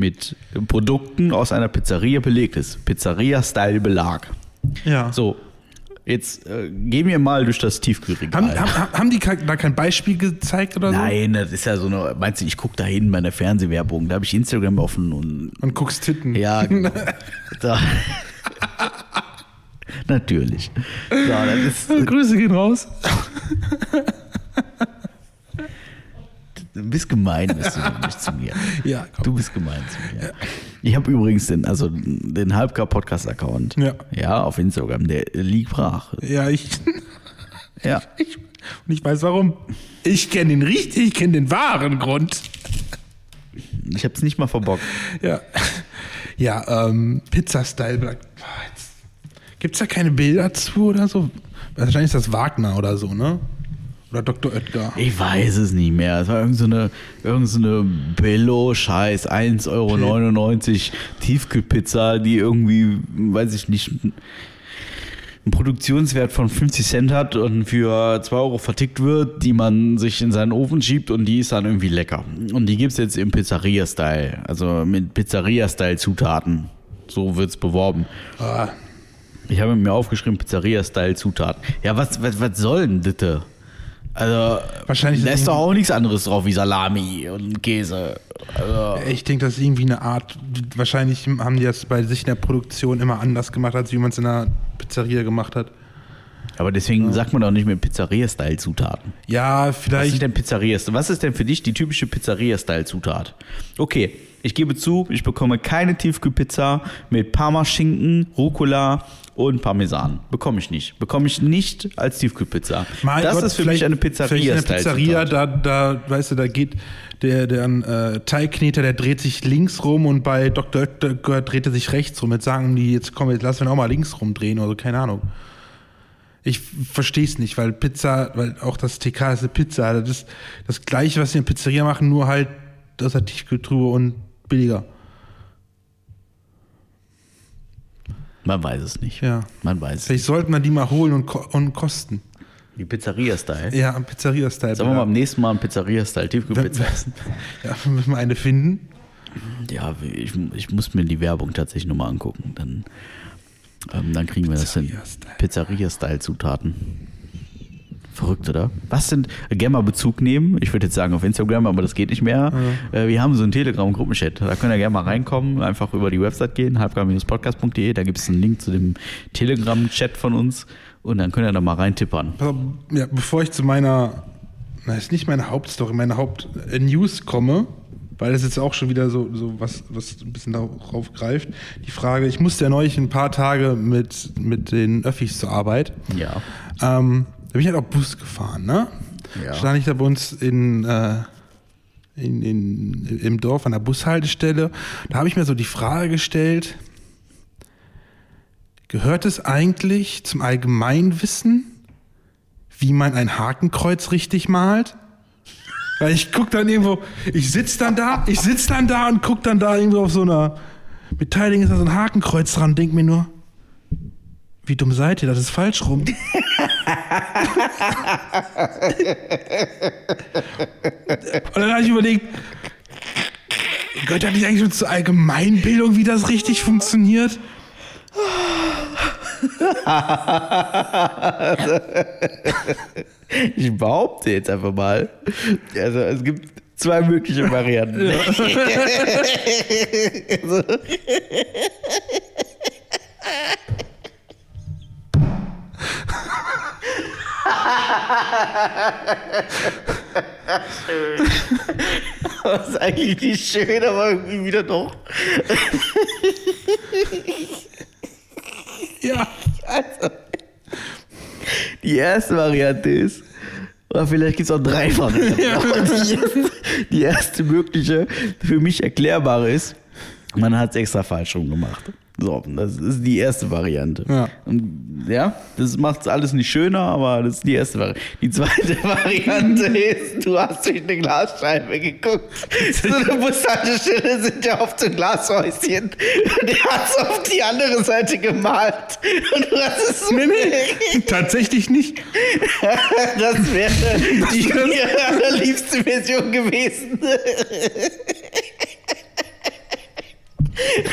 mit Produkten aus einer Pizzeria belegt ist. Pizzeria-Style-Belag. Ja. So, jetzt äh, gehen wir mal durch das Tiefkühlregal. Haben, haben, haben die da kein Beispiel gezeigt oder so? Nein, das ist ja so eine, meinst du, ich gucke da hin bei einer Fernsehwerbung, da habe ich Instagram offen und Und guckst Titten. ja, genau. da. Natürlich. So, das ist, Grüße gehen raus. Du bist gemein, bist du nämlich zu mir. Ja, komm. Du bist gemein zu mir. Ich habe übrigens den, also den Halbgar Podcast Account. Ja. Ja, auf Instagram, der liegt brach. Ja, ich, Ja. ich. Und ich weiß warum. Ich kenne den richtig, ich kenne den wahren Grund. Ich habe es nicht mal verbockt. Ja. Ja, ähm, Pizza-Style. Gibt es da keine Bilder zu oder so? Wahrscheinlich ist das Wagner oder so, ne? Oder Dr. Oetker. Ich weiß es nicht mehr. Es war irgendeine so eine, irgend so eine Billo-Scheiß, 1,99 Euro Tiefkühlpizza, die irgendwie, weiß ich nicht, einen Produktionswert von 50 Cent hat und für 2 Euro vertickt wird, die man sich in seinen Ofen schiebt und die ist dann irgendwie lecker. Und die gibt es jetzt im Pizzeria-Style, also mit Pizzeria-Style-Zutaten. So wird es beworben. Ah, Ich habe mir aufgeschrieben, Pizzeria-Style-Zutaten. Ja, was, was, was soll denn das? Also, Wahrscheinlich es doch auch nichts anderes drauf wie Salami und Käse. Also, ich denke, das ist irgendwie eine Art. Wahrscheinlich haben die das bei sich in der Produktion immer anders gemacht, als wie man es in der Pizzeria gemacht hat. aber deswegen sagt man doch nicht mehr Pizzeria-Style-Zutaten. Ja, Was vielleicht. ist denn Pizzeria? Was ist denn für dich die typische Pizzeria-Style-Zutat? Okay, ich gebe zu, ich bekomme keine Tiefkühlpizza mit Parmaschinken, Rucola und Parmesan. Bekomme ich nicht. Bekomme ich nicht als Tiefkühlpizza. Mein das Gott, ist für vielleicht- mich eine in der Pizzeria, da, da, weißt du, da geht der, der äh, Teigkneter, der dreht sich links rum und bei Dr. Oetker dreht er sich rechts rum. Jetzt sagen die, jetzt komm, jetzt lassen wir ihn auch mal links rumdrehen oder so, keine Ahnung. Ich verstehe es nicht, weil Pizza, weil auch das TK ist eine Pizza. Das ist das gleiche, was sie in Pizzeria machen, nur halt aus der Tiefkühltruhe und billiger. Man weiß es nicht. Ja. Man weiß es Vielleicht sollten wir die mal holen und, ko und kosten. Die Pizzeria-Style. Ja, Pizzeria-Style. Sollen wir mal am nächsten Mal einen Pizzeria-Style Tiefkühlpizza essen? Ja, wenn wir eine finden. Ja, ich, ich muss mir die Werbung tatsächlich nochmal angucken. Dann, ähm, dann kriegen wir das hin. Pizzeria-Style. Pizzeria-Style-Zutaten. Verrückt, oder? Was sind, gerne mal Bezug nehmen. Ich würde jetzt sagen auf Instagram, aber das geht nicht mehr. Äh, wir haben so einen Telegram-Gruppenchat. Da könnt ihr gerne mal reinkommen. Einfach über die Website gehen, halbgar-podcast.de. Da gibt es einen Link zu dem Telegram-Chat von uns. Und dann könnt ihr da mal reintippern. Pass auf, Ja, bevor ich zu meiner, na, ist nicht meine Hauptstory, meine Haupt-News komme, weil das jetzt auch schon wieder so, so was, was ein bisschen darauf greift. Die Frage, ich musste ja neulich ein paar Tage mit, mit den Öffis zur Arbeit. Ja. Ähm, da bin ich halt auch Bus gefahren, ne? Ja. Stand ich da bei uns in, äh, in, in, im Dorf an der Bushaltestelle. Da habe ich mir so die Frage gestellt, gehört es eigentlich zum Allgemeinwissen, wie man ein Hakenkreuz richtig malt? Weil ich guck dann irgendwo, ich sitz dann da, ich sitz dann da und guck dann da irgendwo auf so einer Beteiligung ist da so ein Hakenkreuz dran, denk mir nur, wie dumm seid ihr, das ist falsch rum. Und dann habe ich überlegt, gehört das nicht eigentlich schon zur Allgemeinbildung, wie das richtig funktioniert? Ich behaupte jetzt einfach mal. Also es gibt zwei mögliche Varianten. Das ist eigentlich nicht schön, aber irgendwie wieder doch. Ja. Also, die erste Variante ist, oder vielleicht gibt es auch drei Varianten. Aber die, erste, die erste mögliche, für mich erklärbare ist, man hat es extra falsch rum gemacht. So, das ist die erste Variante. Ja. Und, ja, das macht es alles nicht schöner, aber das ist die erste Variante. Die zweite Variante ist, du hast durch eine Glasscheibe geguckt. So eine Bushaltestelle sind ja oft so Glashäuschen. Und der hat es auf die andere Seite gemalt. Und du hast es so Nee, nee, tatsächlich nicht. Das wäre die allerliebste Version gewesen.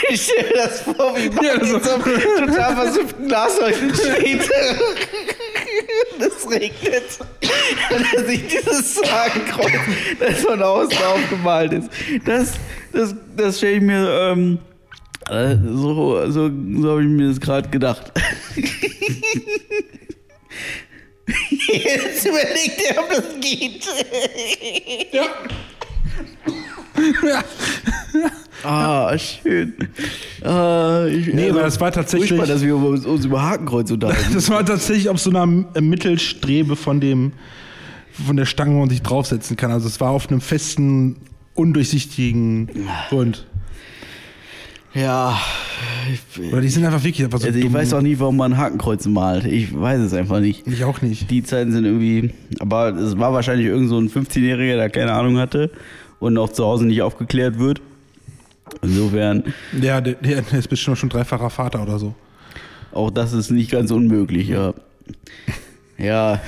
Ich stelle mir das vor, wie man Ja, in so. so einem total versifften Glashäuschen steht. Es regnet. Und er sieht dieses Hakenkreuz, das von außen aufgemalt ist. Das, das, das stelle ich mir, ähm, äh, so, so, so habe ich mir das gerade gedacht. Jetzt überlegt er, ob das geht. Ja. ja. Ah, schön. Ah, ich, Nee, aber das war tatsächlich- Furchtbar, dass wir uns, uns über Hakenkreuz unterhalten. Das war tatsächlich auf so einer Mittelstrebe von dem, von der Stange, wo man sich draufsetzen kann. Also es war auf einem festen, undurchsichtigen Grund. Ja. Oder die sind einfach wirklich einfach so Also ich dumm. weiß auch nicht, warum man Hakenkreuz malt. Ich weiß es einfach nicht. Ich auch nicht. Die Zeiten sind irgendwie. Aber es war wahrscheinlich irgend so ein 15-Jähriger, der keine Ahnung hatte und auch zu Hause nicht aufgeklärt wird. Insofern, Ja, der, der ist bestimmt schon dreifacher Vater oder so. auch das ist nicht ganz unmöglich, ja. Ja.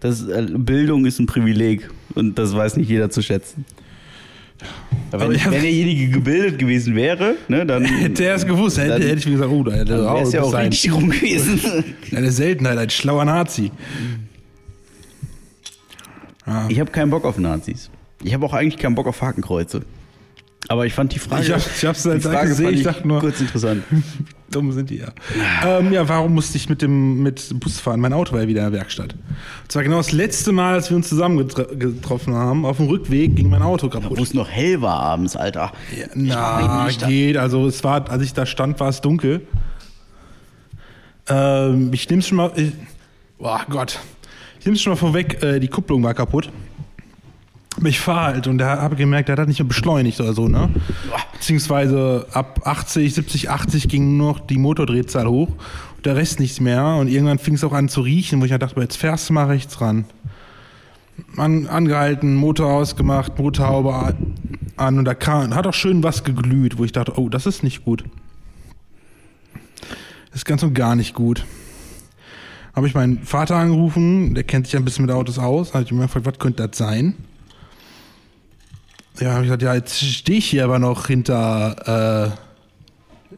Das, äh, Bildung ist ein Privileg und das weiß nicht jeder zu schätzen. Aber wenn, ich hab- wenn derjenige gebildet gewesen wäre, ne, dann Hätte er es gewusst, hätte, Dann- hätte ich mir gesagt, oh, da hätte er auch, ja auch sein. richtig rum gewesen. Eine Seltenheit, ein schlauer Nazi. Ich habe keinen Bock auf Nazis. Ich habe auch eigentlich keinen Bock auf Hakenkreuze. Aber ich fand die Frage, Ich hab- ich hab's die als Frage gesehen, fand ich dachte nur- kurz interessant. Dumm sind die ja. Ähm, ja, warum musste ich mit dem mit Bus fahren? Mein Auto war ja wieder in der Werkstatt. Und zwar genau das letzte Mal, als wir uns zusammen getro- getroffen haben. Auf dem Rückweg ging mein Auto kaputt. Wo es noch hell war abends, Alter. Ja, na, geht. Also es war, als ich da stand, war es dunkel. Ähm, ich nehme schon mal. Ich, boah Gott. Ich nehme schon mal vorweg, äh, die Kupplung war kaputt. Ich fahre halt und da habe gemerkt, der hat nicht mehr beschleunigt oder so, ne? Beziehungsweise ab 80, 70, 80 ging nur noch die Motordrehzahl hoch und der Rest nichts mehr. Und irgendwann fing es auch an zu riechen, wo ich halt dachte, jetzt fährst du mal rechts ran. An, angehalten, Motor ausgemacht, Motorhaube an und da kam, hat auch schön was geglüht, wo ich dachte, oh, das ist nicht gut. Das ist ganz und gar nicht gut. Habe ich meinen Vater angerufen, der kennt sich ja ein bisschen mit Autos aus, habe ich mir gefragt, was könnte das sein? Ja, habe ich gesagt, ja, jetzt stehe ich hier aber noch hinter,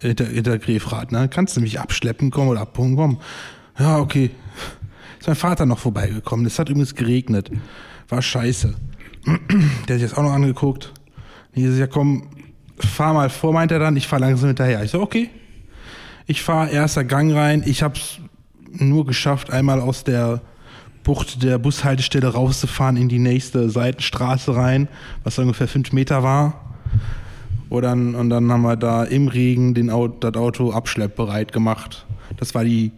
äh, hinter, hinter Grefrath, ne? Kannst du mich abschleppen, kommen oder abholen, kommen? Ja, okay. Ist mein Vater noch vorbeigekommen. Es hat übrigens geregnet. War scheiße. Der hat sich das auch noch angeguckt. Ich so, ja komm, fahr mal vor, meint er dann, ich fahr langsam hinterher. Ich so, okay. Ich fahr erster Gang rein. Ich hab's nur geschafft, einmal aus der Bucht der Bushaltestelle rauszufahren in die nächste Seitenstraße rein, was ungefähr fünf Meter war. Und dann, und dann haben wir da im Regen den das Auto abschleppbereit gemacht. Das war die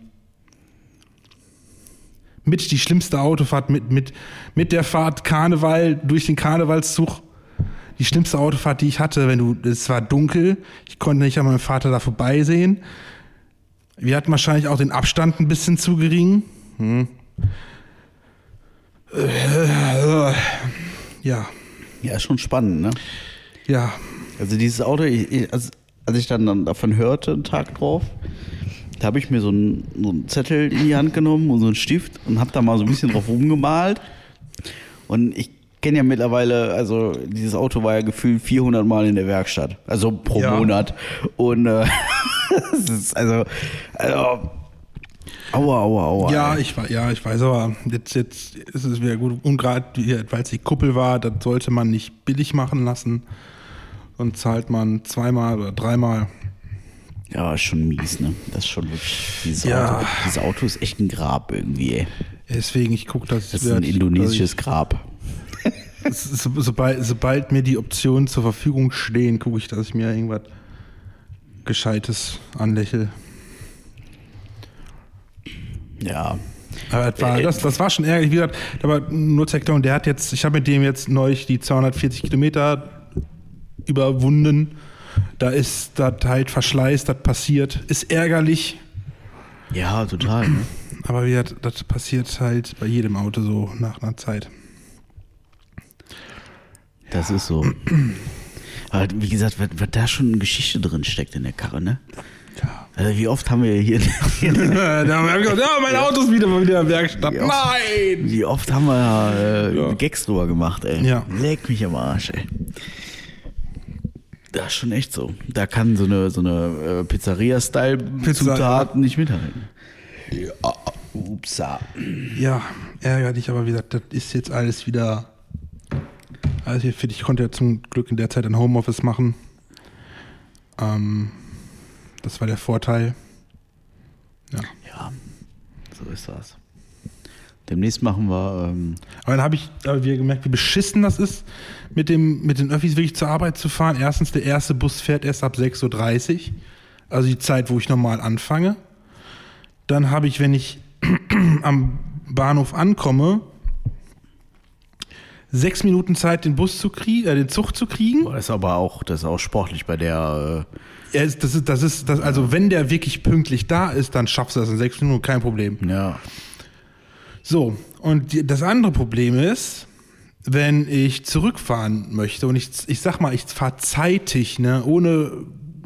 mit die schlimmste Autofahrt, mit, mit, mit der Fahrt Karneval durch den Karnevalszug. Die schlimmste Autofahrt, die ich hatte, wenn du, es war dunkel, ich konnte nicht an meinem Vater da vorbeisehen. Wir hatten wahrscheinlich auch den Abstand ein bisschen zu gering. Hm. Äh, Ja, Ja, ist schon spannend, ne? ja. Also dieses Auto, ich, als, als ich dann, dann davon hörte, einen Tag drauf, da habe ich mir so einen, so einen Zettel in die Hand genommen und so einen Stift und habe da mal so ein bisschen drauf rumgemalt. Und ich kenne ja mittlerweile, also dieses Auto war ja gefühlt 400 Mal in der Werkstatt, also pro Ja. Monat. Und äh, das ist also, also, aua, aua, aua. Ja, ey. ich, ja, ich weiß, aber jetzt, jetzt ist es wieder gut. Und gerade, weil es die Kuppel war, das sollte man nicht billig machen lassen. Und zahlt man zweimal oder dreimal. ja, ist schon mies, ne? Das ist schon wirklich, dieses, Ja. Auto, dieses Auto ist echt ein Grab irgendwie, ey. Deswegen, ich gucke, dass Das ist ein indonesisches Grab. so, sobald, sobald mir die Optionen zur Verfügung stehen, gucke ich, dass ich mir irgendwas Gescheites anlächle. Ja. Aber das war, Äh, das, das war schon ärgerlich. Wie gesagt, aber nur zur Erklärung, der hat jetzt, ich habe mit dem jetzt neulich die 240 Kilometer überwunden. Da ist das halt Verschleiß, das passiert. Ist ärgerlich, Ja, total. Ne? aber wie gesagt, das passiert halt bei jedem Auto so nach einer Zeit. Das ist so. Aber wie gesagt, was, was da schon Geschichte drin steckt in der Karre, ne? Ja. Also wie oft haben wir hier, da haben wir gesagt, ja, mein Auto ist wieder mal wieder in der Werkstatt. Ja. Nein! wie oft haben wir äh, Ja. Gags drüber gemacht, ey. Ja. Leck mich am Arsch, ey. Das ist schon echt so. Da kann so eine, so eine äh, Pizzeria-Style-Zutat nicht mithalten. Ja, upsa. Ja, ärgerlich, aber wie gesagt, das ist jetzt alles wieder. Also. Ich konnte ja zum Glück in der Zeit ein Homeoffice machen. Ähm, das war der Vorteil. Ja. Ja, so ist das. Demnächst machen wir, ähm, Aber dann habe ich aber wieder gemerkt, wie beschissen das ist, mit, dem, mit den Öffis wirklich zur Arbeit zu fahren. Erstens, der erste Bus fährt erst ab 6.30 Uhr. Also die Zeit, wo ich normal anfange. Dann habe ich, wenn ich am Bahnhof ankomme, sechs Minuten Zeit, den Bus zu kriegen, äh, den Zug zu kriegen. boah, das ist aber auch, das ist auch sportlich bei der, Ist- das ist, das ist, das, also wenn der wirklich pünktlich da ist, dann schaffst du das in sechs Minuten, kein Problem. äh, ja, So, und die, das andere Problem ist, wenn ich zurückfahren möchte und ich, ich sag mal, ich fahre zeitig, ne, ohne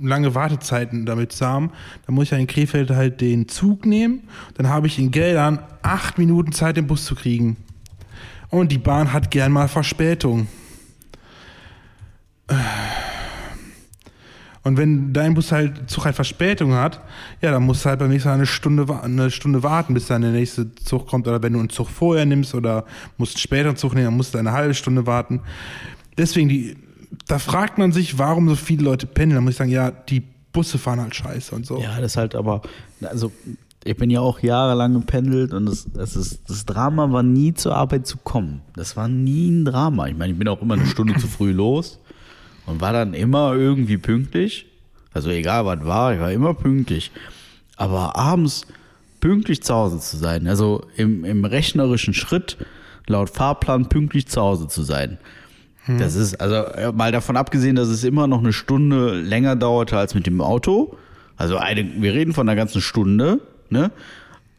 lange Wartezeiten damit zu haben, dann muss ich ja in Krefeld halt den Zug nehmen. Dann habe ich in Geldern acht Minuten Zeit, den Bus zu kriegen. Und die Bahn hat gern mal Verspätung. Und wenn dein Bus halt Zug halt Verspätung hat, ja, dann musst du halt beim nächsten Mal eine Stunde, eine Stunde warten, bis dann der nächste Zug kommt. Oder wenn du einen Zug vorher nimmst oder musst einen späteren Zug nehmen, dann musst du eine halbe Stunde warten. Deswegen, die, da fragt man sich, warum so viele Leute pendeln. Da muss ich sagen, ja, die Busse fahren halt scheiße und so. ja, das ist halt aber, also ich bin ja auch jahrelang gependelt und das, das, ist, das Drama war nie zur Arbeit zu kommen. Das war nie ein Drama. Ich meine, ich bin auch immer eine Stunde zu früh los und war dann immer irgendwie pünktlich. Also egal was war, ich war immer pünktlich. Aber abends pünktlich zu Hause zu sein, also im, im rechnerischen Schritt laut Fahrplan pünktlich zu Hause zu sein. Das ist, also mal davon abgesehen, dass es immer noch eine Stunde länger dauerte als mit dem Auto. Also eine, wir reden von einer ganzen Stunde, ne?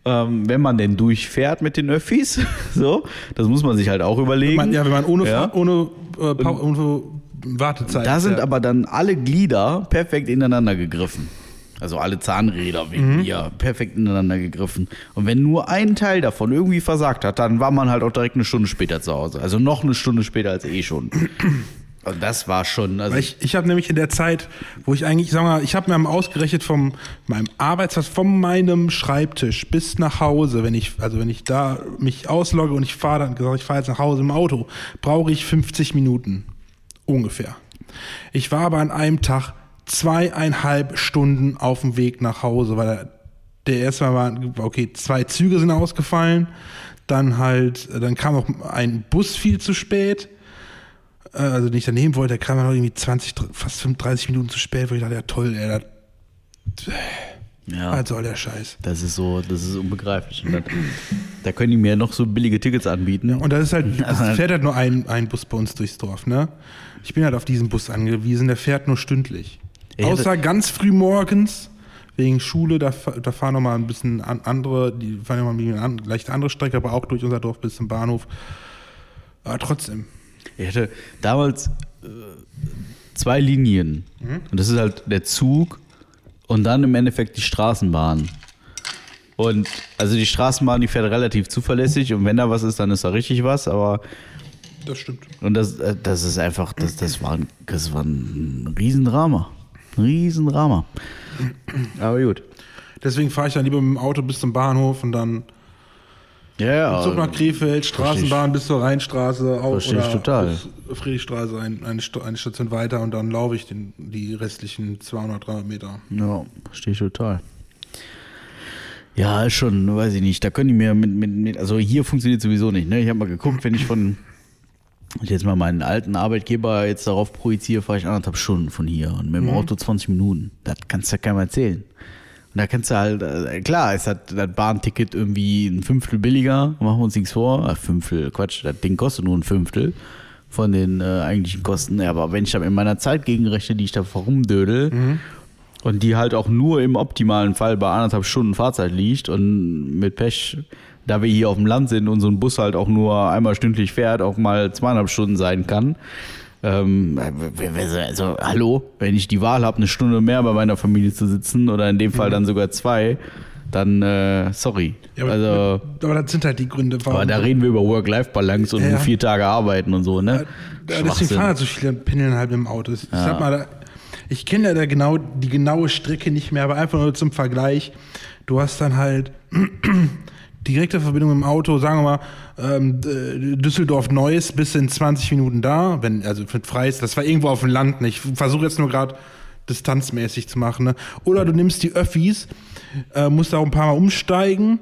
Ähm, wenn man denn durchfährt mit den Öffis, so, das muss man sich halt auch überlegen. Man, ja, wenn man ohne, Ja. Ohne, äh, ohne Wartezeit. Da sind ja. aber dann alle Glieder perfekt ineinander gegriffen. Also alle Zahnräder wegen Mhm. mir perfekt ineinander gegriffen. Und wenn nur ein Teil davon irgendwie versagt hat, dann war man halt auch direkt eine Stunde später zu Hause. Also noch eine Stunde später als eh schon. Und das war schon. Also Weil ich, ich habe nämlich in der Zeit, wo ich eigentlich, sag mal, ich habe mir mal ausgerechnet vom meinem Arbeitsplatz, von meinem Schreibtisch bis nach Hause, wenn ich, also wenn ich da mich auslogge und ich fahre dann gesagt, ich fahre jetzt nach Hause im Auto, brauche ich 50 Minuten ungefähr. Ich war aber an einem Tag zweieinhalb Stunden auf dem Weg nach Hause, weil der, erste Mal war, okay, zwei Züge sind ausgefallen, dann halt, dann kam noch ein Bus viel zu spät äh, also den ich daneben wollte, der kam dann irgendwie 20, fast 35 Minuten zu spät, wo ich dachte, ja toll, ey, das, ja, was soll der Scheiß. das ist so, das ist unbegreiflich. Dann, da können die mir noch so billige Tickets anbieten. Und das ist halt, Also- es fährt halt nur ein, ein Bus bei uns durchs Dorf, ne? Ich bin halt auf diesen Bus angewiesen, der fährt nur stündlich. Ich hatte- Außer ganz früh morgens, wegen Schule, da, da fahren noch mal ein bisschen an, andere, die fahren ja mal eine an, leicht andere Strecke, aber auch durch unser Dorf bis zum Bahnhof. Aber trotzdem. Ich hatte damals äh, zwei Linien. Und das ist halt der Zug und dann im Endeffekt die Straßenbahn. Und also die Straßenbahn, die fährt relativ zuverlässig und wenn da was ist, dann ist da richtig was, aber Das stimmt. und das, äh, das ist einfach, das, das, war, ein, das war ein Riesendrama. Ein Riesendrama. Aber gut. Deswegen fahre ich dann lieber mit dem Auto bis zum Bahnhof und dann Ja, ja. Zug nach Krefeld, Straßenbahn bis zur Rheinstraße auch Verstehe ich total. Friedrichstraße ein, eine, eine Station weiter und dann laufe ich den, die restlichen 200, 300 Meter. Ja, verstehe ich total. Ja, ist schon, weiß ich nicht. Da können die mir mit, mit, mit also hier funktioniert sowieso nicht. Ne? Ich habe mal geguckt, wenn ich von, ich jetzt mal meinen alten Arbeitgeber jetzt darauf projiziere, fahre ich anderthalb Stunden von hier und mit dem Auto 20 Minuten. Das kannst du ja keinem erzählen. Und da kannst du halt, äh, klar, ist halt das Bahnticket irgendwie ein Fünftel billiger, machen wir uns nichts vor. Äh, Fünftel, Quatsch, das Ding kostet nur ein Fünftel von den äh, eigentlichen Kosten. Ja, aber wenn ich dann in meiner Zeit gegenrechne, die ich da herumdödel und die halt auch nur im optimalen Fall bei anderthalb Stunden Fahrzeit liegt und mit Pech, da wir hier auf dem Land sind und so ein Bus halt auch nur einmal stündlich fährt, auch mal zweieinhalb Stunden sein kann. Ähm, also, hallo, wenn ich die Wahl habe, eine Stunde mehr bei meiner Familie zu sitzen oder in dem Fall dann sogar zwei, dann äh, sorry. Ja, aber, also, aber das sind halt die Gründe, warum. aber da reden wir über Work-Life-Balance und Ja. vier Tage arbeiten und so, ne? Ja, deswegen fahren halt so viele Pindeln halt im Auto. Ich sag mal, ich kenne ja da genau die genaue Strecke nicht mehr, aber einfach nur zum Vergleich. Du hast dann halt direkte Verbindung im Auto, sagen wir mal, ähm, äh, Düsseldorf-Neuss bis in 20 Minuten da, wenn, also für Freis, das war irgendwo auf dem Land, ne? ich versuche jetzt nur gerade distanzmäßig zu machen. Ne? Oder du nimmst die Öffis, äh, musst da auch ein paar Mal umsteigen.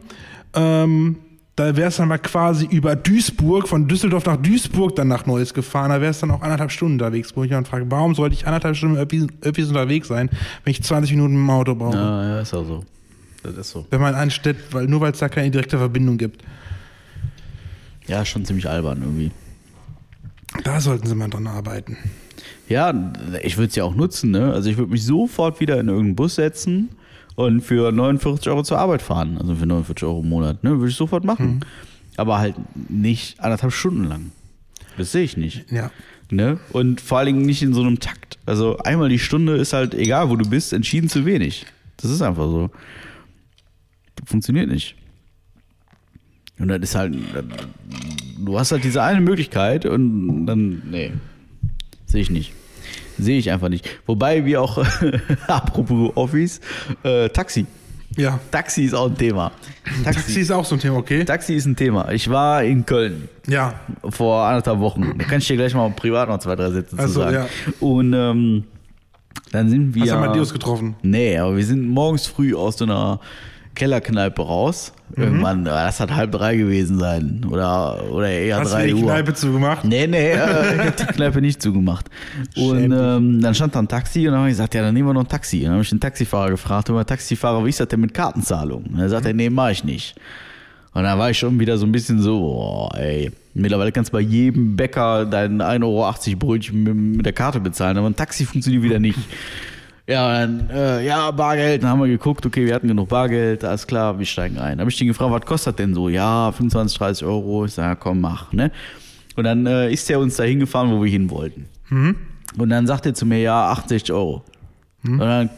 Ähm, da wär's dann mal quasi über Duisburg, von Düsseldorf nach Duisburg dann nach Neuss gefahren. Da wär's dann auch anderthalb Stunden unterwegs, wo ich dann frage, warum sollte ich anderthalb Stunden mit Öffis, Öffis unterwegs sein, wenn ich 20 Minuten im Auto brauche? Ja, ja, ist auch so. Das ist so. Wenn man ansteht, weil, nur weil es da keine direkte Verbindung gibt. Ja, schon ziemlich albern irgendwie. Da sollten sie mal dran arbeiten. Ja, ich würde es ja auch nutzen, ne? Also ich würde mich sofort wieder in irgendeinen Bus setzen und für 49 Euro zur Arbeit fahren. Also für 49 Euro im Monat, ne? Würde ich sofort machen. Aber halt nicht anderthalb Stunden lang. Das sehe ich nicht. Ja. Ne? Und vor allen Dingen nicht in so einem Takt. Also einmal die Stunde ist halt, egal wo du bist, entschieden zu wenig. Das ist einfach so. Funktioniert nicht. Und das ist halt, du hast halt diese eine Möglichkeit und dann, nee, sehe ich nicht. Sehe ich einfach nicht. Wobei wir auch, apropos Office, äh, Taxi. Ja. Taxi ist auch ein Thema. Taxi ist auch so ein Thema, okay? Taxi ist ein Thema. Ich war in Köln Ja. vor anderthalb Wochen. Da kann ich dir gleich mal privat noch zwei, drei Sätze Ach zu sagen. ja. Und ähm, dann sind wir. Hast du Amadeus getroffen? Nee, aber wir sind morgens früh aus so einer Kellerkneipe raus. Mhm. Irgendwann, äh, das hat halb drei gewesen sein. Oder, oder eher Hast du drei die Uhr. Kneipe zugemacht? Nee, nee, äh, ich hab die Kneipe nicht zugemacht. Und ähm, dann stand da ein Taxi und dann habe ich gesagt, ja, dann nehmen wir noch ein Taxi. Und dann habe ich den Taxifahrer gefragt, aber Taxifahrer, wie ist das denn mit Kartenzahlung? Und er sagt er, nee, mach ich nicht. Und dann war ich schon wieder so ein bisschen so, oh, ey, mittlerweile kannst du bei jedem Bäcker dein 1,80 Euro Brötchen mit der Karte bezahlen, aber ein Taxi funktioniert wieder nicht. Ja, dann, äh, ja, Bargeld, dann haben wir geguckt, okay, wir hatten genug Bargeld, alles klar, wir steigen ein. Dann habe ich den gefragt, was kostet denn so? Ja, 25, 30 Euro. Ich sage, ja, komm, mach, ne? Und dann äh, ist er uns da hingefahren, wo wir hin wollten. Und dann sagt er zu mir, ja, 68 Euro. Und dann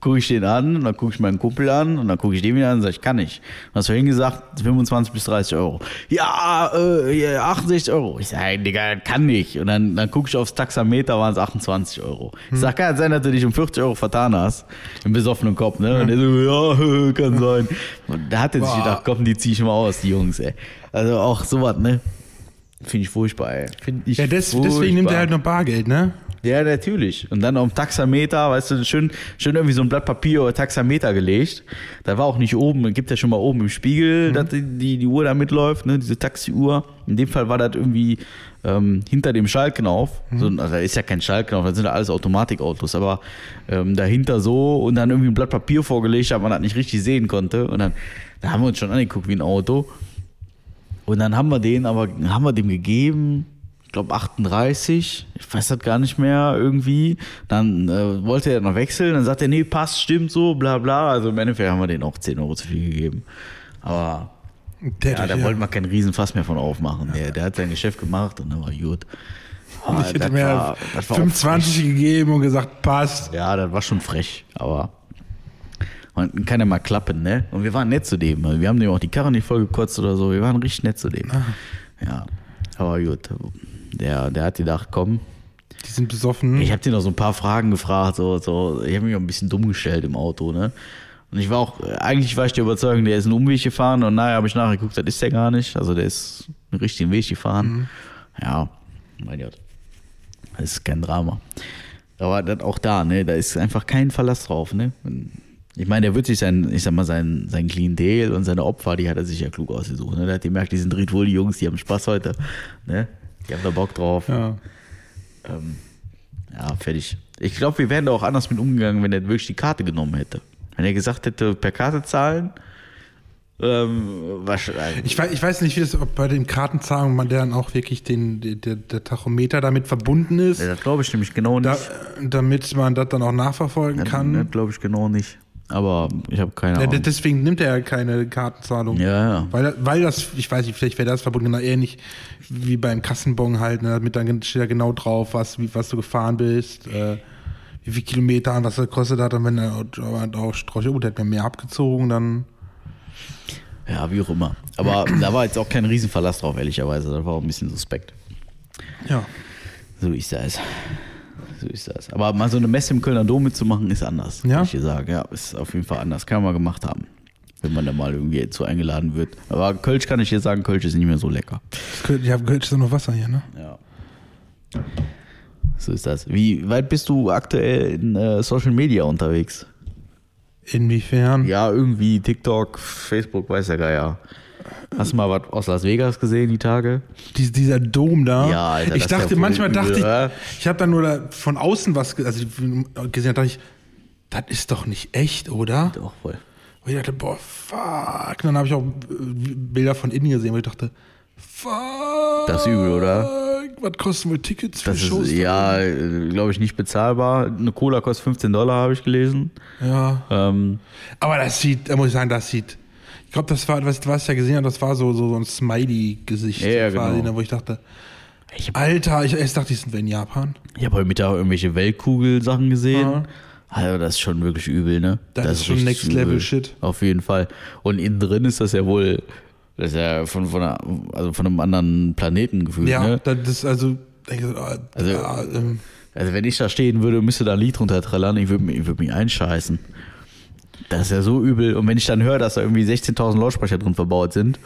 gucke ich den an und dann gucke ich meinen Kumpel an und dann gucke ich den wieder an und sage, ich kann nicht. Und hast vorhin gesagt, 25 bis 30 Euro. Ja, äh, ja, 68 Euro. Ich sage, Digga, kann nicht. Und dann, dann gucke ich aufs Taxameter, waren es 28 Euro. Ich sage, kann sein, dass du dich um 40 Euro vertan hast. Im besoffenen Kopf, ne? Und er so, ja, kann sein. Und da hat er sich gedacht, komm, die zieh ich mal aus, die Jungs, ey. Also auch sowas, ne? Finde ich furchtbar, ey. Find ich Ja, des, deswegen nimmt er halt noch Bargeld, ne? Ja, natürlich. Und dann auf dem Taxameter, weißt du, schön, schön irgendwie so ein Blatt Papier oder Taxameter gelegt. Da war auch nicht oben, gibt ja schon mal oben im Spiegel, dass die, die, die Uhr da mitläuft, ne, diese Taxiuhr. In dem Fall war das irgendwie ähm, hinter dem Schaltknauf. So, also da ist ja kein Schaltknauf, das sind ja alles Automatikautos, aber ähm, dahinter so und dann irgendwie ein Blatt Papier vorgelegt, aber man das nicht richtig sehen konnte. Und dann, da haben wir uns schon angeguckt wie ein Auto. Und dann haben wir den aber, haben wir dem gegeben, glaube 38, ich weiß das gar nicht mehr irgendwie. Dann äh, wollte er noch wechseln, dann sagt er, nee, passt, stimmt so, bla bla. Also im Endeffekt haben wir den auch 10 Euro zu viel gegeben. Aber Der, ja, da wollte man keinen Riesenfass mehr von aufmachen. Der, der hat sein Geschäft gemacht und dann war gut. Aber ich hätte mir war- das war auch 25 gegeben und gesagt, passt. ja, das war schon frech, aber man kann ja mal klappen, ne? Und wir waren nett zu dem. Wir haben dem auch die Karre nicht vollgekotzt oder so. Wir waren richtig nett zu dem. Ja, aber gut. Der, der hat gedacht, komm. Die sind besoffen. Ich habe dir noch so ein paar Fragen gefragt. So, so. Ich habe mich auch ein bisschen dumm gestellt im Auto, ne? Und ich war auch, eigentlich war ich der Überzeugung, der ist einen Umweg gefahren und naja, habe ich nachher geguckt, das ist der gar nicht. Also der ist einen richtigen Weg gefahren. Ja, mein Gott. Das ist kein Drama. Aber das auch da, ne, da ist einfach kein Verlass drauf, ne. Ich meine, der wird sich sein, ich sag mal, sein, sein Klientel und seine Opfer, die hat er sich ja klug ausgesucht. Ne? Der hat gemerkt, die sind wohl die Jungs, die haben Spaß heute. Ne? Die haben da Bock drauf. Ja. Ähm, ja, fertig. Ich glaube, wir wären da auch anders mit umgegangen, wenn er wirklich die Karte genommen hätte. Wenn er gesagt hätte, per Karte zahlen, ähm, wahrscheinlich. Ich weiß, ich weiß nicht, wie das, ob bei den Kartenzahlungen man dann auch wirklich den, der, der Tachometer damit verbunden ist, Ja, das glaube ich nämlich genau da, nicht. damit man das dann auch nachverfolgen kann. Das glaube ich genau nicht. Aber ich habe keine Ja, Ahnung. deswegen nimmt er ja keine Kartenzahlung. Ja, ja. Weil, weil das, ich weiß nicht, vielleicht wäre das verbunden, genau ähnlich wie beim Kassenbon halt, ne, damit dann steht da genau drauf, was, wie, was du gefahren bist, äh, wie viele Kilometer und was das gekostet hat. Und wenn er auch strauch, oh, der hat mir mehr abgezogen, dann. Ja, wie auch immer. Aber da war jetzt auch kein Riesenverlass drauf, ehrlicherweise. Das war auch ein bisschen suspekt. Ja. So ist das. So ist das. Aber mal so eine Messe im Kölner Dom mitzumachen, ist anders. Ja? Ich dir sagen. Ja, ist auf jeden Fall anders. Kann man gemacht haben. Wenn man da mal irgendwie zu eingeladen wird. Aber Kölsch kann ich dir sagen, Kölsch ist nicht mehr so lecker. Ich habe es ist noch Wasser hier, ne? Ja. So ist das. Wie weit bist du aktuell in äh, Social Media unterwegs? Inwiefern? Ja, irgendwie TikTok, Facebook, weiß der Geier. Hast du mal was aus Las Vegas gesehen, die Tage? Dies, dieser Dom da. Ja, Alter, ich das ist dachte, ja manchmal übel, dachte ich, ich habe da nur da von außen was also gesehen, da dachte ich, das ist doch nicht echt, oder? Doch, voll. Und ich dachte, boah, fuck. Und dann habe ich auch äh, Bilder von innen gesehen, wo ich dachte, fuck. Das ist übel, oder? Was kosten wohl Tickets für Das Shows? ist, ja, glaube ich, nicht bezahlbar. Eine Cola kostet 15 Dollar, habe ich gelesen. Ja. Ähm, Aber das sieht, da muss ich sagen, das sieht. Ich glaube, das war, was, was ich ja gesehen habe, das war so, so, so ein Smiley-Gesicht, Ja, quasi, genau. ne, wo ich dachte, ich habe Alter, ich erst dachte, die sind wir in Japan. hab heute Mittag irgendwelche Weltkugel-Sachen gesehen. Ja. Also, das ist schon wirklich übel, ne? Das ist schon richtig Next Level übel. Shit. Auf jeden Fall. Und innen drin ist das ja wohl, das ist ja von, von, einer, also von einem anderen Planeten gefühlt, Ja, ne? das ist also, ich so, ah, Also- ah, ähm, Also wenn ich da stehen würde, müsste da ein Lied runter trällern, ich würde ich würd mich einscheißen. Das ist ja so übel. Und wenn ich dann höre, dass da irgendwie 16.000 Lautsprecher drin verbaut sind,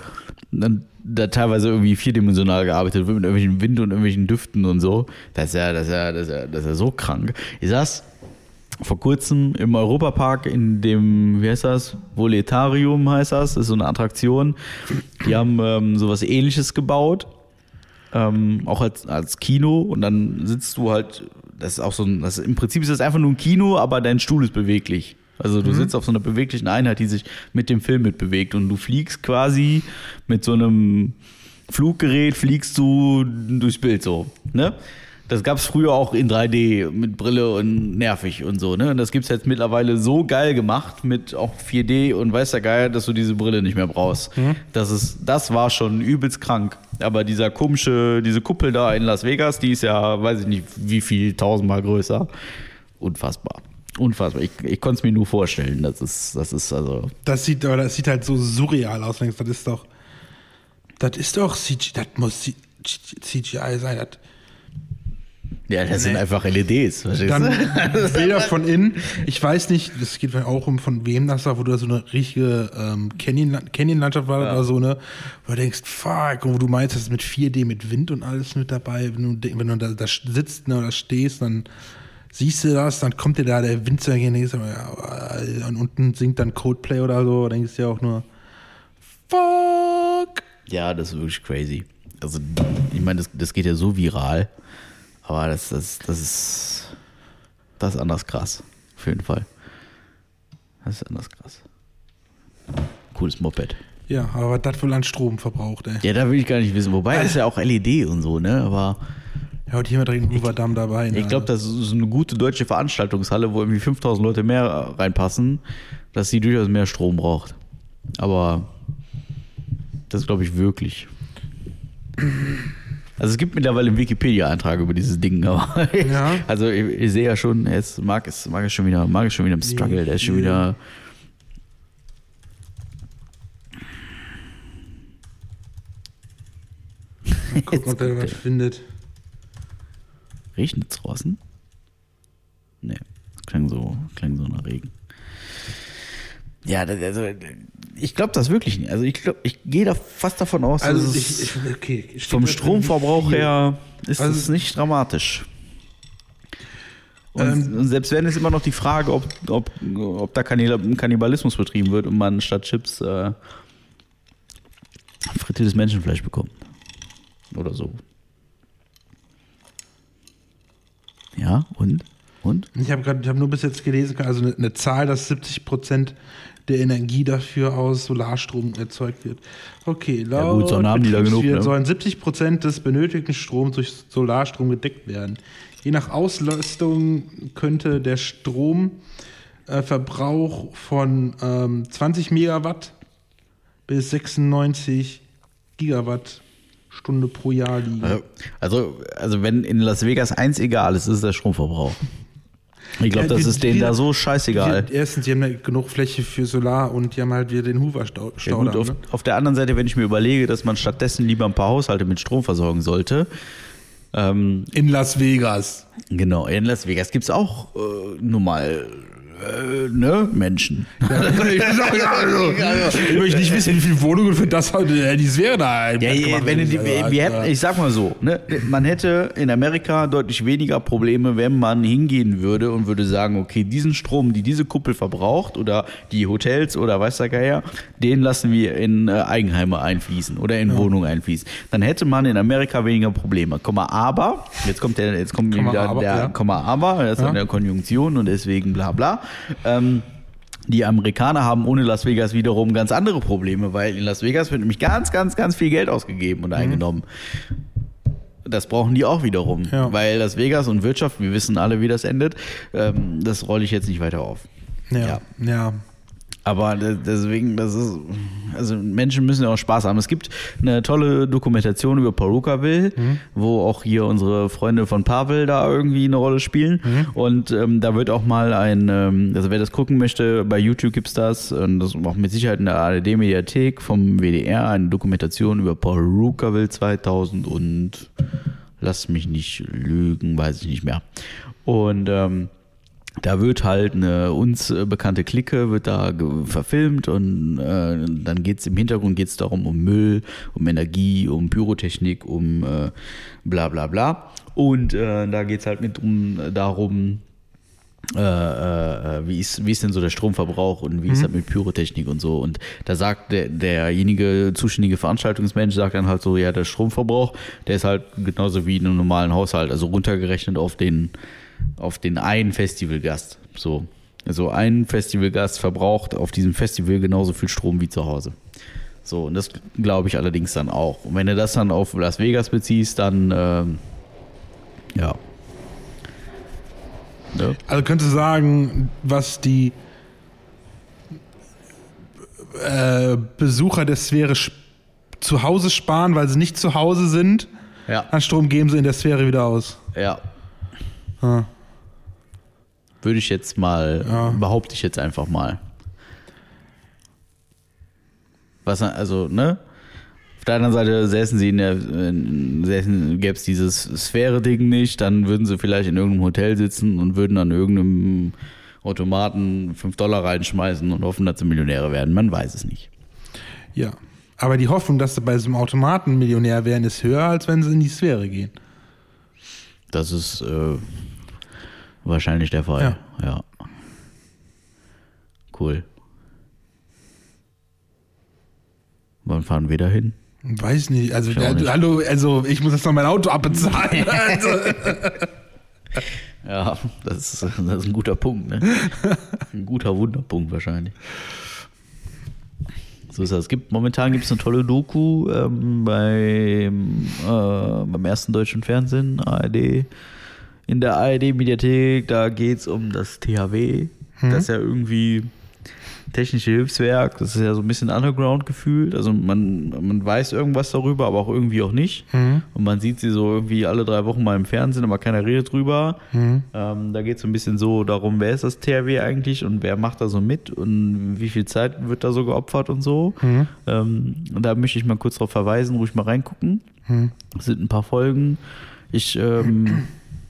dann da teilweise irgendwie vierdimensional gearbeitet wird mit irgendwelchen Wind und irgendwelchen Düften und so, das ist ja, das ist ja, das ist ja, das ist ja so krank. Ich saß vor kurzem im Europapark in dem, wie heißt das? Voletarium heißt das. Das ist so eine Attraktion. Die haben ähm, sowas ähnliches gebaut ähm, auch als, als Kino und dann sitzt du halt, das ist auch so ein, das, im Prinzip ist das einfach nur ein Kino, aber dein Stuhl ist beweglich. Also du sitzt auf so einer beweglichen Einheit, die sich mit dem Film mitbewegt und du fliegst quasi mit so einem Fluggerät, fliegst du durchs Bild so, ne? Das gab es früher auch in 3D mit Brille und nervig und so, ne? Und das gibt's jetzt mittlerweile so geil gemacht mit auch 4D und weiß der Geier, dass du diese Brille nicht mehr brauchst. Das ist, das war schon übelst krank. Aber dieser komische, diese Kuppel da in Las Vegas, die ist ja, weiß ich nicht, wie viel tausendmal größer. Unfassbar. Unfassbar. Ich, ich konnte es mir nur vorstellen. Das ist, das ist also. das sieht, aber das sieht halt so surreal aus. Das ist doch, das ist doch CGI, das muss CGI sein. Das, Ja, das sind einfach LEDs. Dann? Bilder von innen. Ich weiß nicht, das geht auch um von wem das war, wo du so eine richtige ähm, Canyon- Canyon-Landschaft war oder so, ne? Wo du denkst, fuck, und wo du meinst, das ist mit 4D, mit Wind und alles mit dabei. Wenn du, wenn du da, da sitzt ne, oder stehst, dann siehst du das, dann kommt dir da der du, ja, und unten singt dann Coldplay oder so, denkst du ja auch nur, fuck. Ja, das ist wirklich crazy. Also, ich meine, das, das geht ja so viral. Aber das, das, das ist. Das ist anders krass. Auf jeden Fall. Das ist anders krass. Cooles Moped. Ja, aber das wohl an Strom verbraucht, ey. Ja, da will ich gar nicht wissen. Wobei, das ist ja auch LED und so, ne? Aber Ja, und hier mal direkt Hoover Damm dabei. Ne? ich glaube, das ist so eine gute deutsche Veranstaltungshalle, wo irgendwie 5000 Leute mehr reinpassen, dass sie durchaus mehr Strom braucht. Aber das glaube ich wirklich. Also es gibt mittlerweile einen Wikipedia-Eintrag über dieses Ding, aber Ja. also ich, ich sehe ja schon, jetzt Marc ist, Marc ist schon wieder, Marc ist schon wieder im Struggle, der ist schon wieder. Guck, ob der was findet. Regnet es draußen? Nee, klang so, klang so nach Regen. Ja, das- also ich glaube das wirklich nicht. Also ich glaube, ich gehe da fast davon aus, Also dass ich, es ich, okay, vom Stromverbrauch her ist Also- es nicht dramatisch. Und, Ähm, und selbst wenn ist immer noch die Frage, ob, ob, ob da Kannibal- Kannibalismus betrieben wird und man statt Chips äh, frittiertes Menschenfleisch bekommt. Oder so. Ja, und? Und? Ich habe habe nur bis jetzt gelesen, also eine, eine Zahl, dass 70 Prozent der Energie dafür aus Solarstrom erzeugt wird. Okay, laut gut, Sonne haben die da genug, ne? sollen 70 Prozent des benötigten Stroms durch Solarstrom gedeckt werden. Je nach Auslastung könnte der Stromverbrauch von ähm, 20 Megawatt bis 96 Gigawatt Stunde pro Jahr liegen. Also, also wenn in Las Vegas eins egal ist, ist der Stromverbrauch. Ich glaube, Ja, das die- ist denen die- da so scheißegal. Die, erstens, die haben ja genug Fläche für Solar und die haben halt wieder den Hoover-Staudamm. Ja, gut, auf, ne? auf der anderen Seite, wenn ich mir überlege, dass man stattdessen lieber ein paar Haushalte mit Strom versorgen sollte, ähm, In Las Vegas. genau, in Las Vegas gibt es auch äh, nun mal äh, ne, Menschen. ich, sag, ja, also, ich möchte nicht wissen, wie viele Wohnungen für das äh, die Sphäre da Ja, ja, wenn die, wir, wir hätten, ich sag mal so, ne, man hätte in Amerika deutlich weniger Probleme, wenn man hingehen würde und würde sagen, okay, diesen Strom, die diese Kuppel verbraucht oder die Hotels oder weiß der Geier, den lassen wir in äh, Eigenheime einfließen oder in Wohnungen einfließen. Dann hätte man in Amerika weniger Probleme. Komma, aber, jetzt kommt der, jetzt kommt Komma, wieder aber, der ja. Komma, aber, das ist Ja. an der Konjunktion und deswegen bla bla. Ähm, die Amerikaner haben ohne Las Vegas wiederum ganz andere Probleme, weil in Las Vegas wird nämlich ganz, ganz, ganz viel Geld ausgegeben Mhm. und eingenommen. Das brauchen die auch wiederum, Ja. weil Las Vegas und Wirtschaft, wir wissen alle, wie das endet, ähm, das rolle ich jetzt nicht weiter auf. Ja, Ja. ja. Aber de- deswegen, das ist, also Menschen müssen ja auch Spaß haben. Es gibt eine tolle Dokumentation über Perukaville, wo auch hier unsere Freunde von Pavel da irgendwie eine Rolle spielen. Und ähm, da wird auch mal ein, ähm, also wer das gucken möchte, bei YouTube gibt's das, und das auch mit Sicherheit in der ARD-Mediathek vom WDR, eine Dokumentation über Perukaville 2000 und lass mich nicht lügen, weiß ich nicht mehr. Und ähm, da wird halt eine uns äh, bekannte Clique, wird da verfilmt und äh, dann geht's im Hintergrund geht's darum um Müll, um Energie, um Pyrotechnik, um äh, bla bla bla. Und äh, da geht's halt mit um darum, äh, äh, wie, ist, wie ist denn so der Stromverbrauch und wie ist das mit Pyrotechnik und so. Und da sagt der, derjenige zuständige Veranstaltungsmensch, sagt dann halt so, ja, der Stromverbrauch, der ist halt genauso wie in einem normalen Haushalt, also runtergerechnet auf den, auf den einen Festivalgast. So. Also ein Festivalgast verbraucht auf diesem Festival genauso viel Strom wie zu Hause. So, und das glaube ich allerdings dann auch. Und wenn du das dann auf Las Vegas beziehst, dann ähm, ja. Ne? Also könntest du sagen, was die äh, Besucher der Sphäre sp- zu Hause sparen, weil sie nicht zu Hause sind, Ja. an Strom geben sie in der Sphäre wieder aus. Ja. Ja. Würde ich jetzt mal, Ja. behaupte ich jetzt einfach mal. Was, also, ne? Auf der anderen Seite säßen sie in der, säßen, gäbe es dieses Sphäre-Ding nicht, dann würden sie vielleicht in irgendeinem Hotel sitzen und würden an irgendeinem Automaten 5 Dollar reinschmeißen und hoffen, dass sie Millionäre werden. Man weiß es nicht. Ja. Aber die Hoffnung, dass sie bei so einem Automaten Millionär werden, ist höher, als wenn sie in die Sphäre gehen. Das ist äh, wahrscheinlich der Fall. Ja. Cool. Wann fahren wir dahin? Weiß nicht. Also, ja, nicht. hallo, also ich muss jetzt noch mein Auto abbezahlen. also, Ja, das ist, das ist ein guter Punkt, ne? Ein guter Wunderpunkt wahrscheinlich. So ist das. Es gibt, momentan gibt es eine tolle Doku ähm, beim, äh, beim ersten deutschen Fernsehen, ARD. In der ARD-Mediathek, da geht es um das THW. Das ist ja irgendwie technische Hilfswerk. Das ist ja so ein bisschen Underground gefühlt. Also man, man weiß irgendwas darüber, aber auch irgendwie auch nicht. Und man sieht sie so irgendwie alle drei Wochen mal im Fernsehen, aber keiner redet drüber. Ähm, da geht es so ein bisschen so darum, wer ist das THW eigentlich und wer macht da so mit und wie viel Zeit wird da so geopfert und so. Ähm, und da möchte ich mal kurz drauf verweisen, ruhig mal reingucken. Es sind ein paar Folgen. Ich, ähm,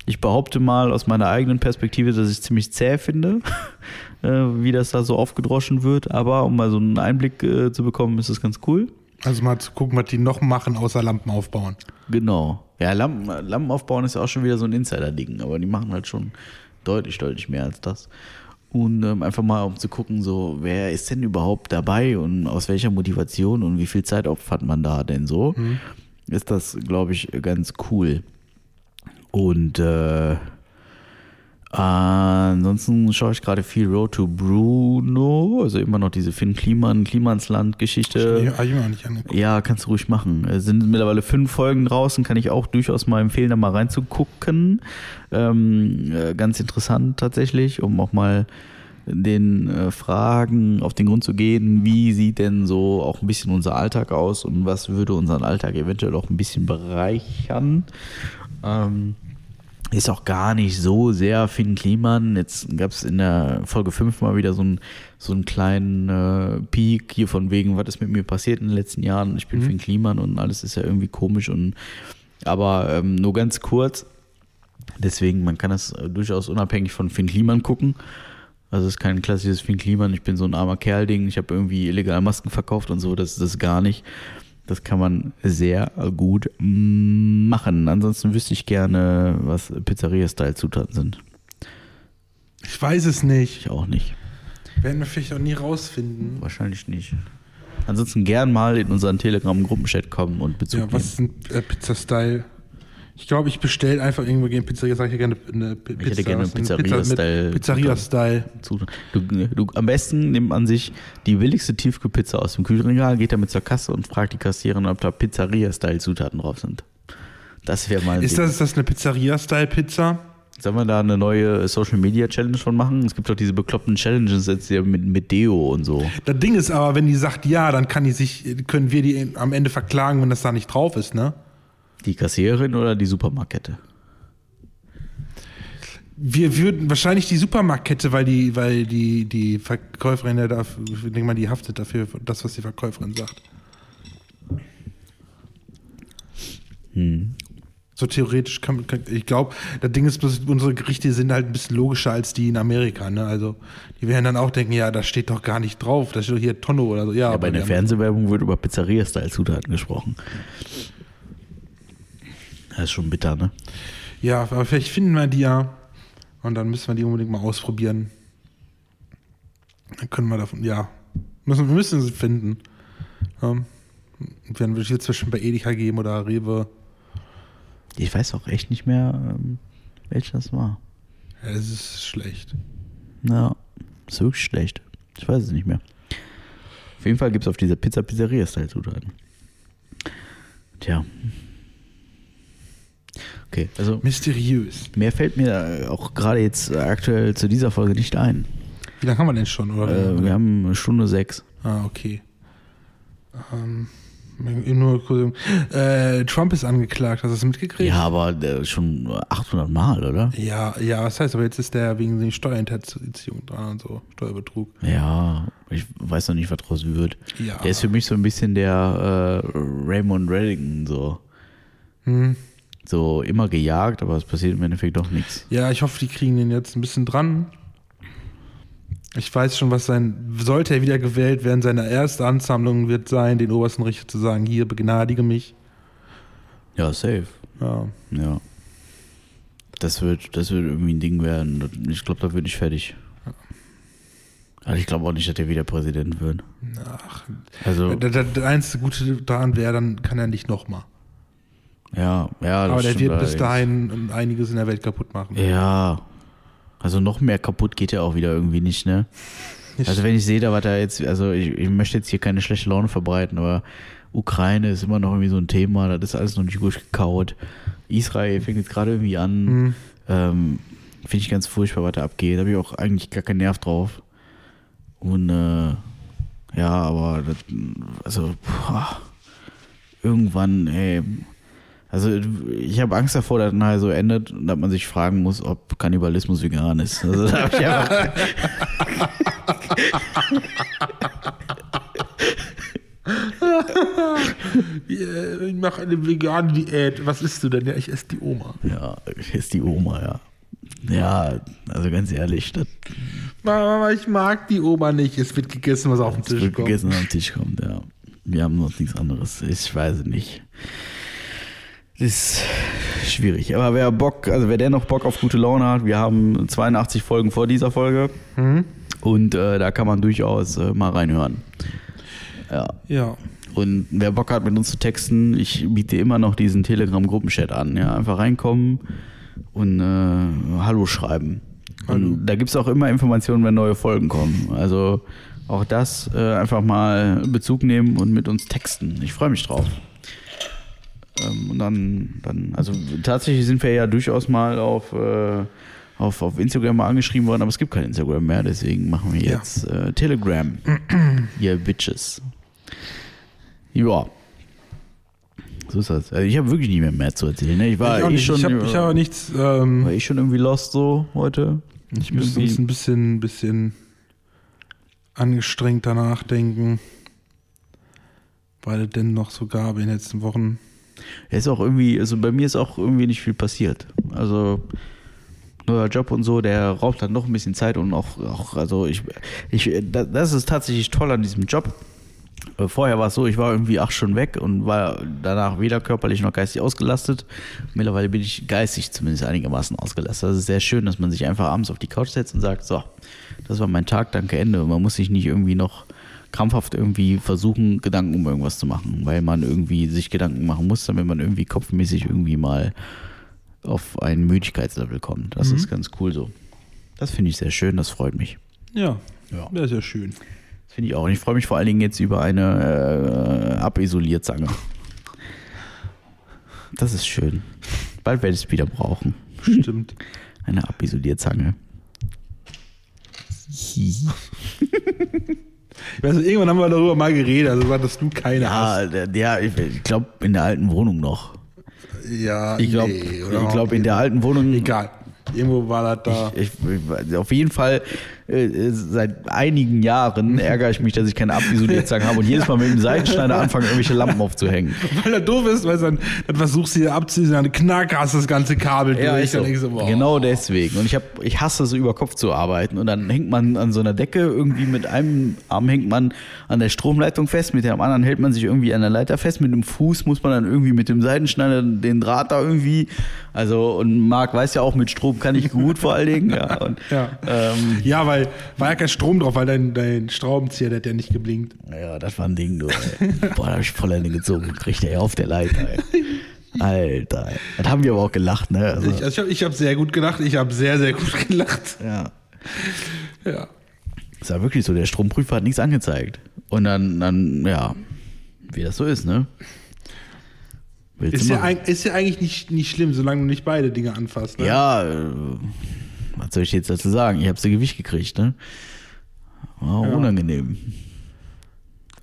ich behaupte mal aus meiner eigenen Perspektive, dass ich es ziemlich zäh finde, äh, wie das da so aufgedroschen wird. Aber um mal so einen Einblick äh, zu bekommen, ist es ganz cool. also mal zu gucken, was die noch machen, außer Lampen aufbauen. Genau. Ja, Lampen, Lampen aufbauen ist ja auch schon wieder so ein Insider-Ding, aber die machen halt schon deutlich, deutlich mehr als das. Und ähm, einfach mal um zu gucken, so, wer ist denn überhaupt dabei und aus welcher Motivation und wie viel Zeit opfert man da denn so, ist das, glaube ich, ganz cool. Und äh, Äh, ansonsten schaue ich gerade viel Road to Bruno, also immer noch diese Finn Kliman, Klimansland-Geschichte. Nee, hab ich mir auch nicht angeguckt. Ja, kannst du ruhig machen. Es sind mittlerweile fünf Folgen draußen, kann ich auch durchaus mal empfehlen, da mal reinzugucken. Ähm, äh, ganz interessant tatsächlich, um auch mal den äh, Fragen auf den Grund zu gehen, wie sieht denn so auch ein bisschen unser Alltag aus und was würde unseren Alltag eventuell auch ein bisschen bereichern. Ähm, ist auch gar nicht so sehr Finn Kliman. Jetzt gab es in der Folge 5 mal wieder so einen, so einen kleinen äh, Peak hier von wegen, was ist mit mir passiert in den letzten Jahren. Ich bin Mhm. Finn Kliman und alles ist ja irgendwie komisch und aber ähm, nur ganz kurz. Deswegen, man kann das durchaus unabhängig von Finn Kliman gucken. Also es ist kein klassisches Finn Kliman, ich bin so ein armer Kerl-Ding, ich habe irgendwie illegal Masken verkauft und so, das ist das gar nicht. Das kann man sehr gut machen. Ansonsten wüsste ich gerne, was Pizzeria-Style-Zutaten sind. Ich weiß es nicht. Ich auch nicht. Werden wir vielleicht auch nie rausfinden. Wahrscheinlich nicht. Ansonsten gern mal in unseren Telegram-Gruppenchat kommen und Bezug Ja, was nehmen. ist ein äh, Pizza-Style? Ich glaube, ich bestelle einfach irgendwo gegen Pizzeria, sage ich gerne eine Pizza. hätte gerne denn? Pizzeria-Style-. Du, du, am besten nimmt man sich die billigste Tiefkühlpizza aus dem Kühlregal, geht damit zur Kasse und fragt die Kassiererin, ob da Pizzeria-Style-Zutaten drauf sind. Das wäre mal ein Ist das, ist das eine Pizzeria-Style-Pizza? Sollen wir da eine neue Social Media Challenge von machen? Es gibt doch diese bekloppten Challenges jetzt hier mit, mit Deo und so. Das Ding ist aber, wenn die sagt ja, dann kann die sich, können wir die am Ende verklagen, wenn das da nicht drauf ist, ne? Die Kassiererin oder die Supermarktkette? Wir würden wahrscheinlich die Supermarktkette, weil die, weil die, die Verkäuferin ja darf, ich denke mal, die haftet dafür, das, was die Verkäuferin sagt. Hm. So theoretisch kann man, kann, ich glaube, das Ding ist, unsere Gerichte sind halt ein bisschen logischer als die in Amerika, ne? Also, die werden dann auch denken, ja, da steht doch gar nicht drauf, da steht doch hier Tonno oder so. Ja, Ja, bei haben- Fernsehwerbung wird über Pizzeria-Style-Zutaten gesprochen. Das ist schon bitter, ne? Ja, aber vielleicht finden wir die ja und dann müssen wir die unbedingt mal ausprobieren. Dann können wir davon, ja, müssen, wir müssen sie finden. Ähm, dann würde ich jetzt zwischen bei Edeka geben oder Rewe. Ich weiß auch echt nicht mehr, ähm, welches das war. Ja, das ist schlecht. Ja, ist wirklich schlecht. Ich weiß es nicht mehr. Auf jeden Fall gibt es auf dieser Pizza Pizzeria-Style-Zutaten. Tja. Okay, also Mysteriös. mehr fällt mir auch gerade jetzt äh, aktuell zu dieser Folge nicht ein. Wie lange haben wir denn schon? Oder? Äh, wir haben eine Stunde sechs. ah, okay. Ähm, nur kurz, äh, Trump ist angeklagt, hast du das mitgekriegt? Ja, aber äh, schon 800 Mal, oder? Ja, ja, was heißt, aber jetzt ist der wegen der Steuerhinterziehung dran und so, Steuerbetrug. Ja, ich weiß noch nicht, was draus wird. Ja. Der ist für mich so ein bisschen der äh, Raymond Reddington, so. Hm. So immer gejagt, aber es passiert im Endeffekt doch nichts. Ja, ich hoffe, die kriegen den jetzt ein bisschen dran. Ich weiß schon, was sein, sollte er wieder gewählt werden, seine erste Ansammlung wird sein, den obersten Richter zu sagen, hier, begnadige mich. Ja, safe. Ja. Ja. Das wird, das wird irgendwie ein Ding werden. Ich glaube, da wird ich fertig. Also ich glaube auch nicht, dass der wieder Präsident wird. Ach, Also, der einzige Gute daran wäre, dann kann er nicht nochmal. Ja, ja. das Aber der wird bis dahin einiges in der Welt kaputt machen. Ja. Also noch mehr kaputt geht ja auch wieder irgendwie nicht, ne? Also wenn ich sehe, da was da jetzt, also ich, ich möchte jetzt hier keine schlechte Laune verbreiten, aber Ukraine ist immer noch irgendwie so ein Thema, das ist alles noch nicht durchgekaut. Israel fängt jetzt gerade irgendwie an. Mhm. Ähm, Finde ich ganz furchtbar, was da abgeht. Da habe ich auch eigentlich gar keinen Nerv drauf. Und äh, ja, aber das, also boah, irgendwann, ey, also ich habe Angst davor, dass nachher so endet und dass man sich fragen muss, ob Kannibalismus vegan ist. Also da ich einfach, Ich mache eine vegane Diät. Was isst du denn? Ja, ich esse die Oma. ja, ist die Oma, ja. Ja, also ganz ehrlich, das Mama, ich mag die Oma nicht. Es wird gegessen, was auf den Tisch wird kommt. gegessen und am Tisch kommt, ja. Wir haben noch nichts anderes. Ich weiß es nicht. Das ist schwierig. Aber wer Bock, also wer dennoch Bock auf gute Laune hat, wir haben 82 Folgen vor dieser Folge. Mhm. Und äh, da kann man durchaus äh, mal reinhören. Ja. Ja. Und wer Bock hat, mit uns zu texten, ich biete immer noch diesen Telegram-Gruppenchat an. Ja, einfach reinkommen und äh, Hallo schreiben. Und da gibt es auch immer Informationen, wenn neue Folgen kommen. Also auch das äh, einfach mal Bezug nehmen und mit uns texten. Ich freue mich drauf. Ähm, und dann, dann, also tatsächlich sind wir ja durchaus mal auf, äh, auf, auf Instagram mal angeschrieben worden, aber es gibt kein Instagram mehr, deswegen machen wir Ja. jetzt äh, Telegram. Ihr Bitches. Ja. So ist das. Also ich habe wirklich nicht mehr mehr zu erzählen. Ne? Ich war ich, eh nicht. schon, ich habe ich hab nichts. Ähm, war eh schon irgendwie lost so heute. ich müsste uns ein bisschen, bisschen angestrengter nachdenken, weil es denn noch so gab in den letzten Wochen. Ja, ist auch irgendwie, also bei mir ist auch irgendwie nicht viel passiert. Also neuer Job und so, der raubt dann noch ein bisschen Zeit und auch, auch also ich, ich, da- das ist tatsächlich toll an diesem Job. Äh, Vorher war es so, ich war irgendwie acht Stunden weg und war danach weder körperlich noch geistig ausgelastet. Mittlerweile bin ich geistig zumindest einigermaßen ausgelastet. Das ist sehr schön, dass man sich einfach abends auf die Couch setzt und sagt, so, das war mein Tag, danke, Ende. Man muss sich nicht irgendwie noch krampfhaft irgendwie versuchen, Gedanken um irgendwas zu machen, weil man irgendwie sich Gedanken machen muss, damit man irgendwie kopfmäßig irgendwie mal auf ein Müdigkeitslevel kommt. Das ist ganz cool so. Das finde ich sehr schön, das freut mich. Ja, Ja. ja. sehr schön. Das finde ich auch. Und ich freue mich vor allen Dingen jetzt über eine äh, Abisolierzange. Das ist schön. Bald werde ich es wieder brauchen. Stimmt. Eine Abisolierzange. Ich weiß, nicht, irgendwann haben wir darüber mal geredet, also hattest du keine hast. Ja, der- ja ich, ich glaube in der alten Wohnung noch. Ja, Ich glaube, nee, ich glaube in der alten Wohnung. Egal. Irgendwo war das da. Ich, ich, auf jeden Fall äh, seit einigen Jahren ärgere ich mich, dass ich keine Abisolierzange habe und jedes Mal mit dem Seitenschneider anfange, irgendwelche Lampen aufzuhängen. Weil er doof ist, weil dann, dann versuchst du hier abzuziehen, dann knack hast das ganze Kabel Ja, durch. ich so. Du, boah. Genau deswegen. Und ich, hab, ich hasse es, über Kopf zu arbeiten. Und dann hängt man an so einer Decke, irgendwie mit einem Arm hängt man an der Stromleitung fest, mit dem anderen hält man sich irgendwie an der Leiter fest, mit dem Fuß muss man dann irgendwie mit dem Seitenschneider den Draht da irgendwie. Also, und Marc weiß ja auch, mit Strom kann ich gut vor allen Dingen. Ja, und, Ja. Ähm, ja, weil war ja kein Strom drauf, weil dein, dein Schraubenzieher, der hat ja nicht geblinkt. ja, das war ein Ding, du. Ey. Boah, da hab ich voll eine gezogen. Kriegt er auf der Leiter, ey. Alter, ey. das haben wir aber auch gelacht, ne? Also, Ich, also ich habe ich hab sehr gut gelacht, ich habe sehr, sehr gut gelacht. ja. Ja. Es war wirklich so, der Stromprüfer hat nichts angezeigt. Und dann, dann, ja, wie das so ist, ne? Willst Ist ja, ist ja eigentlich nicht, nicht schlimm, solange du nicht beide Dinge anfasst. Ne? Ja, äh, was soll ich jetzt dazu sagen? Ich habe sie Gewicht gekriegt, ne? War Ja. unangenehm.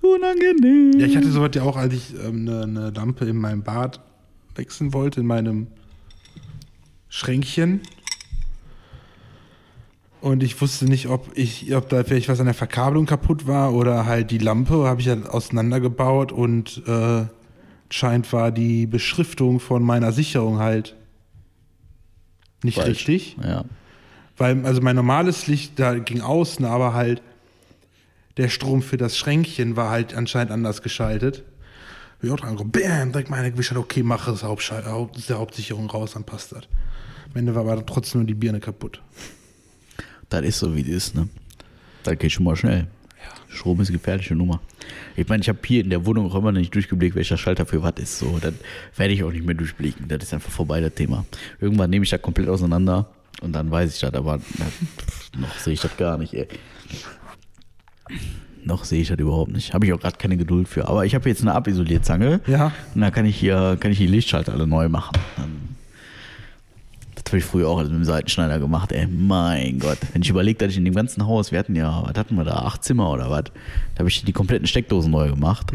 Unangenehm. Ja, ich hatte sowas ja auch, als ich ähm, eine, eine Lampe in meinem Bad wechseln wollte, in meinem Schränkchen. Und ich wusste nicht, ob ich, ob da vielleicht was an der Verkabelung kaputt war oder halt die Lampe, habe ich ja auseinandergebaut und äh, scheint war die Beschriftung von meiner Sicherung halt nicht Falsch. richtig. Ja. Weil, also mein normales Licht, da ging außen, aber halt der Strom für das Schränkchen war halt anscheinend anders geschaltet. Hab Ich auch dran gekommen, bam, direkt meine Gewicht, okay, mach das Hauptschal Haupt, aus der Hauptsicherung raus, dann passt das. Am Ende war aber trotzdem nur die Birne kaputt. Das ist so, wie es ist, ne? Das geht schon mal schnell. Strom ist eine gefährliche Nummer. Ich meine, ich habe hier in der Wohnung auch immer noch nicht durchgeblickt, welcher Schalter für was ist. So, dann werde ich auch nicht mehr durchblicken. Das ist einfach vorbei, das Thema. Irgendwann nehme ich das komplett auseinander und dann weiß ich das, aber na, noch sehe ich das gar nicht, ey. Noch sehe ich das überhaupt nicht. Habe ich auch gerade keine Geduld für. Aber ich habe jetzt eine Abisolierzange. Ja. Und da kann ich hier, kann ich die Lichtschalter alle neu machen. Dann, das habe ich früher auch mit dem Seitenschneider gemacht, ey. Mein Gott. Wenn ich überlege, dass ich in dem ganzen Haus, wir hatten ja, was hatten wir da, acht Zimmer oder was, da habe ich die kompletten Steckdosen neu gemacht.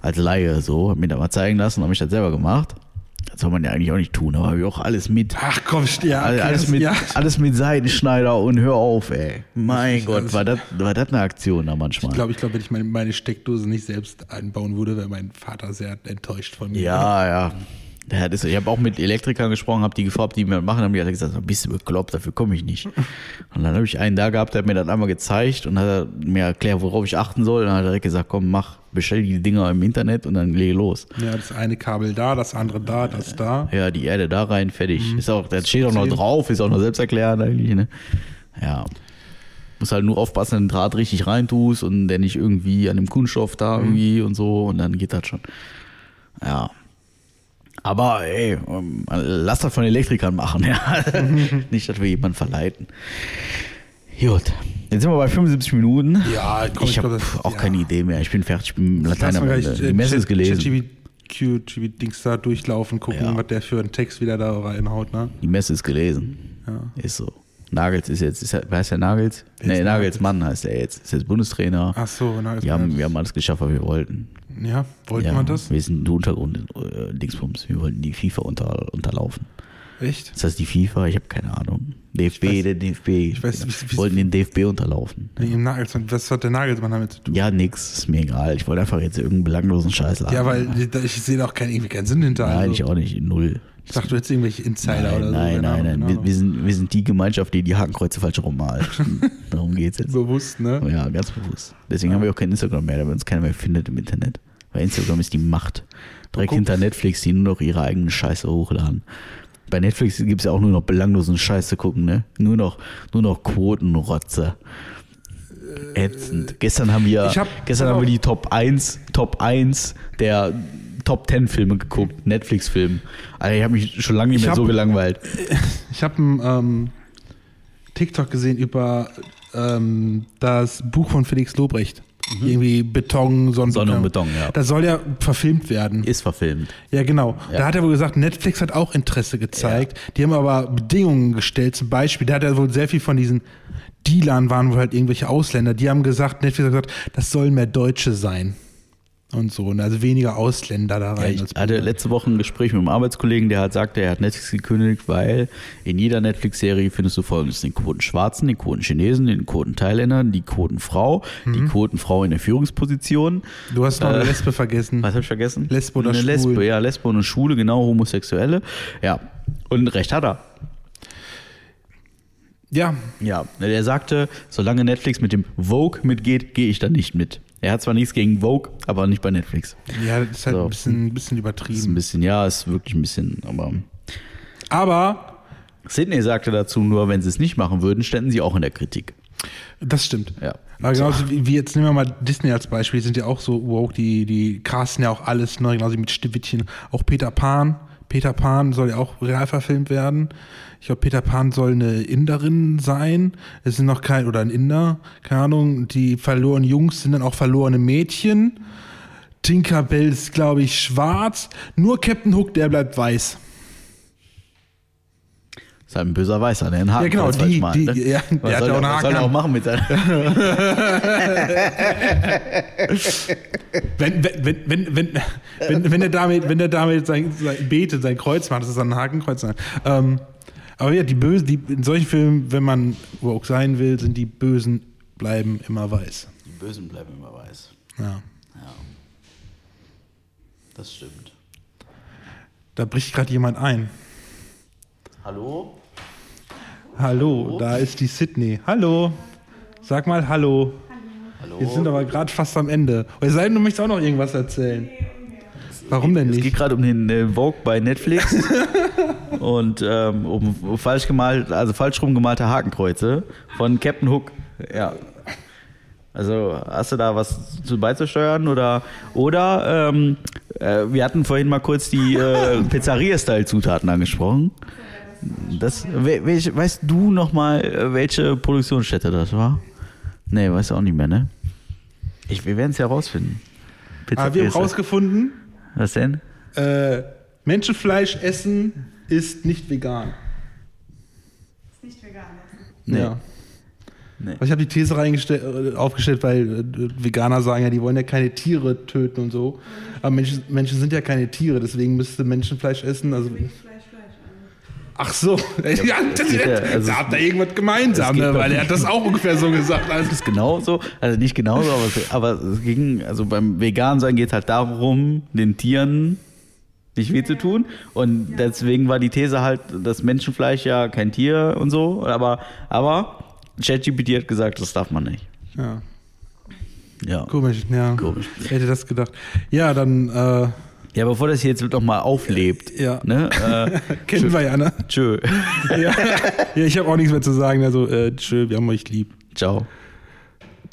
Als Laie so, hab mir das mal zeigen lassen, habe ich das selber gemacht. Das soll man ja eigentlich auch nicht tun, aber habe ich auch alles mit. Ach komm, ja, Alles, okay, alles, mit, ja. alles mit Seitenschneider und hör auf, ey. Mein Gott, war das, war das eine Aktion da manchmal. Ich glaube, ich glaub, wenn ich meine, meine Steckdose nicht selbst einbauen würde, wäre mein Vater sehr enttäuscht von mir. Ja, ja. Ja, das, ich habe auch mit Elektrikern gesprochen, habe die gefragt, die mir das machen, haben die alle gesagt, bist du bekloppt, dafür komme ich nicht. Und dann habe ich einen da gehabt, der hat mir das einmal gezeigt und hat mir erklärt, worauf ich achten soll. Und dann hat er direkt gesagt, komm, mach, bestell die Dinger im Internet und dann lege los. Ja, das eine Kabel da, das andere da, das da. Ja, die Erde da rein, fertig. Ist auch, das steht auch noch drauf, ist auch noch selbsterklärend eigentlich, ne? Ja. Muss halt nur aufpassen, dass du den Draht richtig reintust und der nicht irgendwie an dem Kunststoff da irgendwie und so und dann geht das schon. Ja. Aber ey, ähm, lass das von Elektrikern machen, ja. Nicht, dass wir jemanden verleiten. Gut. Jetzt sind wir bei 75 Minuten. Ja, komm, ich ich habe auch ja. keine Idee mehr. Ich bin fertig, ich bin Lass Latein mal am gleich, äh, Die Messe ist gelesen. ChatGPT Dings da durchlaufen, gucken, Ja. was der für einen Text wieder da reinhaut, ne? Die Messe ist gelesen. Ja. Ist so. Nagels ist jetzt, ist, er- wer heißt der Nagels? Nee, ist Nagels? Mann heißt er jetzt. Ist jetzt Bundestrainer. Ach so, na, ist wir, haben, wir haben alles geschafft, was wir wollten. Ja, wollte ja, man das? Wir sind der Untergrund äh, Dingsbums. Wir wollten die FIFA unter, unterlaufen. Echt? Das die FIFA? Ich habe keine Ahnung. DFB, weiß- der DFB. ich weiß, wie- wie- wollten den DFB unterlaufen. Nagelsmann, was hat der Nagelsmann damit zu tun? Ja, nix, ist mir egal. Ich wollte einfach jetzt irgendeinen belanglosen Scheiß laden. Ja, weil ich, sehe da auch keinen, irgendwie keinen Sinn hinter. Nein, also. ich auch nicht. Null. Ich dachte, du hättest irgendwelche Insider Nein, oder so. nein, nein, Ahnung, nein. Wir, wir, sind, wir sind die Gemeinschaft, die die Hakenkreuze falsch rummalt. Darum geht's jetzt. bewusst, ne? Ja, ganz bewusst. Deswegen haben wir auch kein Instagram mehr, damit uns keiner mehr findet im Internet. Weil Instagram ist die Macht. Direkt hinter Netflix, die nur noch ihre eigene Scheiße hochladen. Bei Netflix gibt es ja auch nur noch belanglosen Scheiß zu gucken, ne? Nur noch, nur noch Quotenrotze. Ätzend. Gestern haben wir, hab- gestern haben wir die Top 1, Top 1 der Top 10 Filme geguckt, Netflix-Film. Alter, ich habe mich schon lange nicht Ich mehr hab- so gelangweilt. Ich habe einen ähm, TikTok gesehen über ähm, das Buch von Felix Lobrecht. Irgendwie Beton, Sonnenbeton. Sonne und Beton, ja. Das soll ja verfilmt werden. Ist verfilmt. Ja, genau. Ja. Da hat er wohl gesagt, Netflix hat auch Interesse gezeigt. Die haben aber Bedingungen gestellt. Zum Beispiel, da hat er wohl sehr viel von diesen Dealern waren wohl halt irgendwelche Ausländer. Die haben gesagt, Netflix hat gesagt, das sollen mehr Deutsche sein. Und so. Und Also weniger Ausländer da Ja, rein. ich als hatte letzte Woche ein Gespräch mit einem Arbeitskollegen, der hat sagte, er hat Netflix gekündigt, weil in jeder Netflix-Serie findest du folgendes: den Quoten Schwarzen, den Quoten Chinesen, den Quoten Thailändern, die Quoten Frau, Mhm. die Quoten Frau in der Führungsposition. du hast noch äh, eine Lesbe vergessen. Was habe ich vergessen? Lesbe oder eine schwul. Lesbe, ja, Lesbe und eine Schwule, genau, Homosexuelle. Ja, und recht hat er. Ja, Ja, der sagte, solange Netflix mit dem Vogue mitgeht, gehe ich da nicht mit. Er hat zwar nichts gegen Vogue, aber nicht bei Netflix. ja, das ist halt So. ein bisschen, ein bisschen Das ist ein übertrieben. bisschen, ja, ist wirklich ein bisschen, aber Aber Sydney sagte dazu nur, wenn sie es nicht machen würden, ständen sie auch in der Kritik. das stimmt. Ja. Aber genauso wie, wie jetzt nehmen wir mal Disney als Beispiel, die sind ja auch so woke, die, die casten ja auch alles neu, genauso wie mit Schneewittchen. Auch Peter Pan. Peter Pan soll ja auch real verfilmt werden. Ich glaube, Peter Pan soll eine Inderin sein. Es sind noch kein, oder ein Inder, keine Ahnung. Die verlorenen Jungs sind dann auch verlorene Mädchen. Tinkerbell ist, glaube ich, schwarz. Nur Captain Hook, der bleibt weiß. Ist halt ein böser Weißer, der einen Haken Ja, genau, die- malt, die- ne? ja, der was hat soll, ja auch einen was soll er auch machen mit seiner... Wenn, wenn, wenn, wenn, wenn, wenn, er damit, wenn er damit sein, sein betet, sein Kreuz macht, das ist dann ein Hakenkreuz. Sein. Ähm, aber ja, die Bösen, die, in solchen Filmen, wenn man woke sein will, sind die Bösen bleiben immer weiß. Die Bösen bleiben immer weiß. Ja. Das stimmt. Da bricht gerade jemand ein. Hallo? Hallo, da ist die Sydney. Hallo. Sag mal Hallo. Hallo? Wir sind aber gerade fast am Ende. Es sei denn, du möchtest auch noch irgendwas erzählen. Warum denn Es geht nicht? gerade um den äh, Vogue bei Netflix und ähm, um falsch gemalt, also falsch rum gemalte Hakenkreuze von Captain Hook. Ja. Also hast du da was zu beizusteuern oder oder ähm, äh, wir hatten vorhin mal kurz die äh, Pizzeria-Style-Zutaten angesprochen. Das, wel- welche, weißt du noch mal, äh, welche Produktionsstätte das war? Nee, weißt du auch nicht mehr, ne? Ich, wir werden es ja rausfinden. Aber wir haben Pizzeria-Style. rausgefunden, Was denn? äh, Menschenfleisch essen ist nicht vegan. Ist nicht vegan. Nee. Ja. Nee. Also Ich habe die These äh, aufgestellt, weil äh, Veganer sagen ja, die wollen ja keine Tiere töten und so. Aber Menschen, Menschen sind ja keine Tiere, deswegen müsste Menschenfleisch essen. Also, Fleisch, Fleisch an. Ach so, ja, das, ja, also da habt ihr irgendwas gemeinsam, ne? weil er hat das auch ungefähr so gesagt. Also, ist genauso, also nicht genauso, aber es, aber es ging, also beim Vegan sein geht es halt darum, den Tieren nicht weh zu tun. Und deswegen war die These halt, dass Menschenfleisch ja kein Tier und so, aber, aber ChatGPT hat gesagt, das darf man nicht. ja, Ja. komisch, ja. Komisch. Hätte das gedacht? Ja, dann äh, Ja, bevor das hier jetzt noch mal auflebt, Ja. ne? Äh, kennen wir ja, ne? tschö. ja. ja, ich habe auch nichts mehr zu sagen. Also, äh, tschö, wir haben euch lieb. Ciao.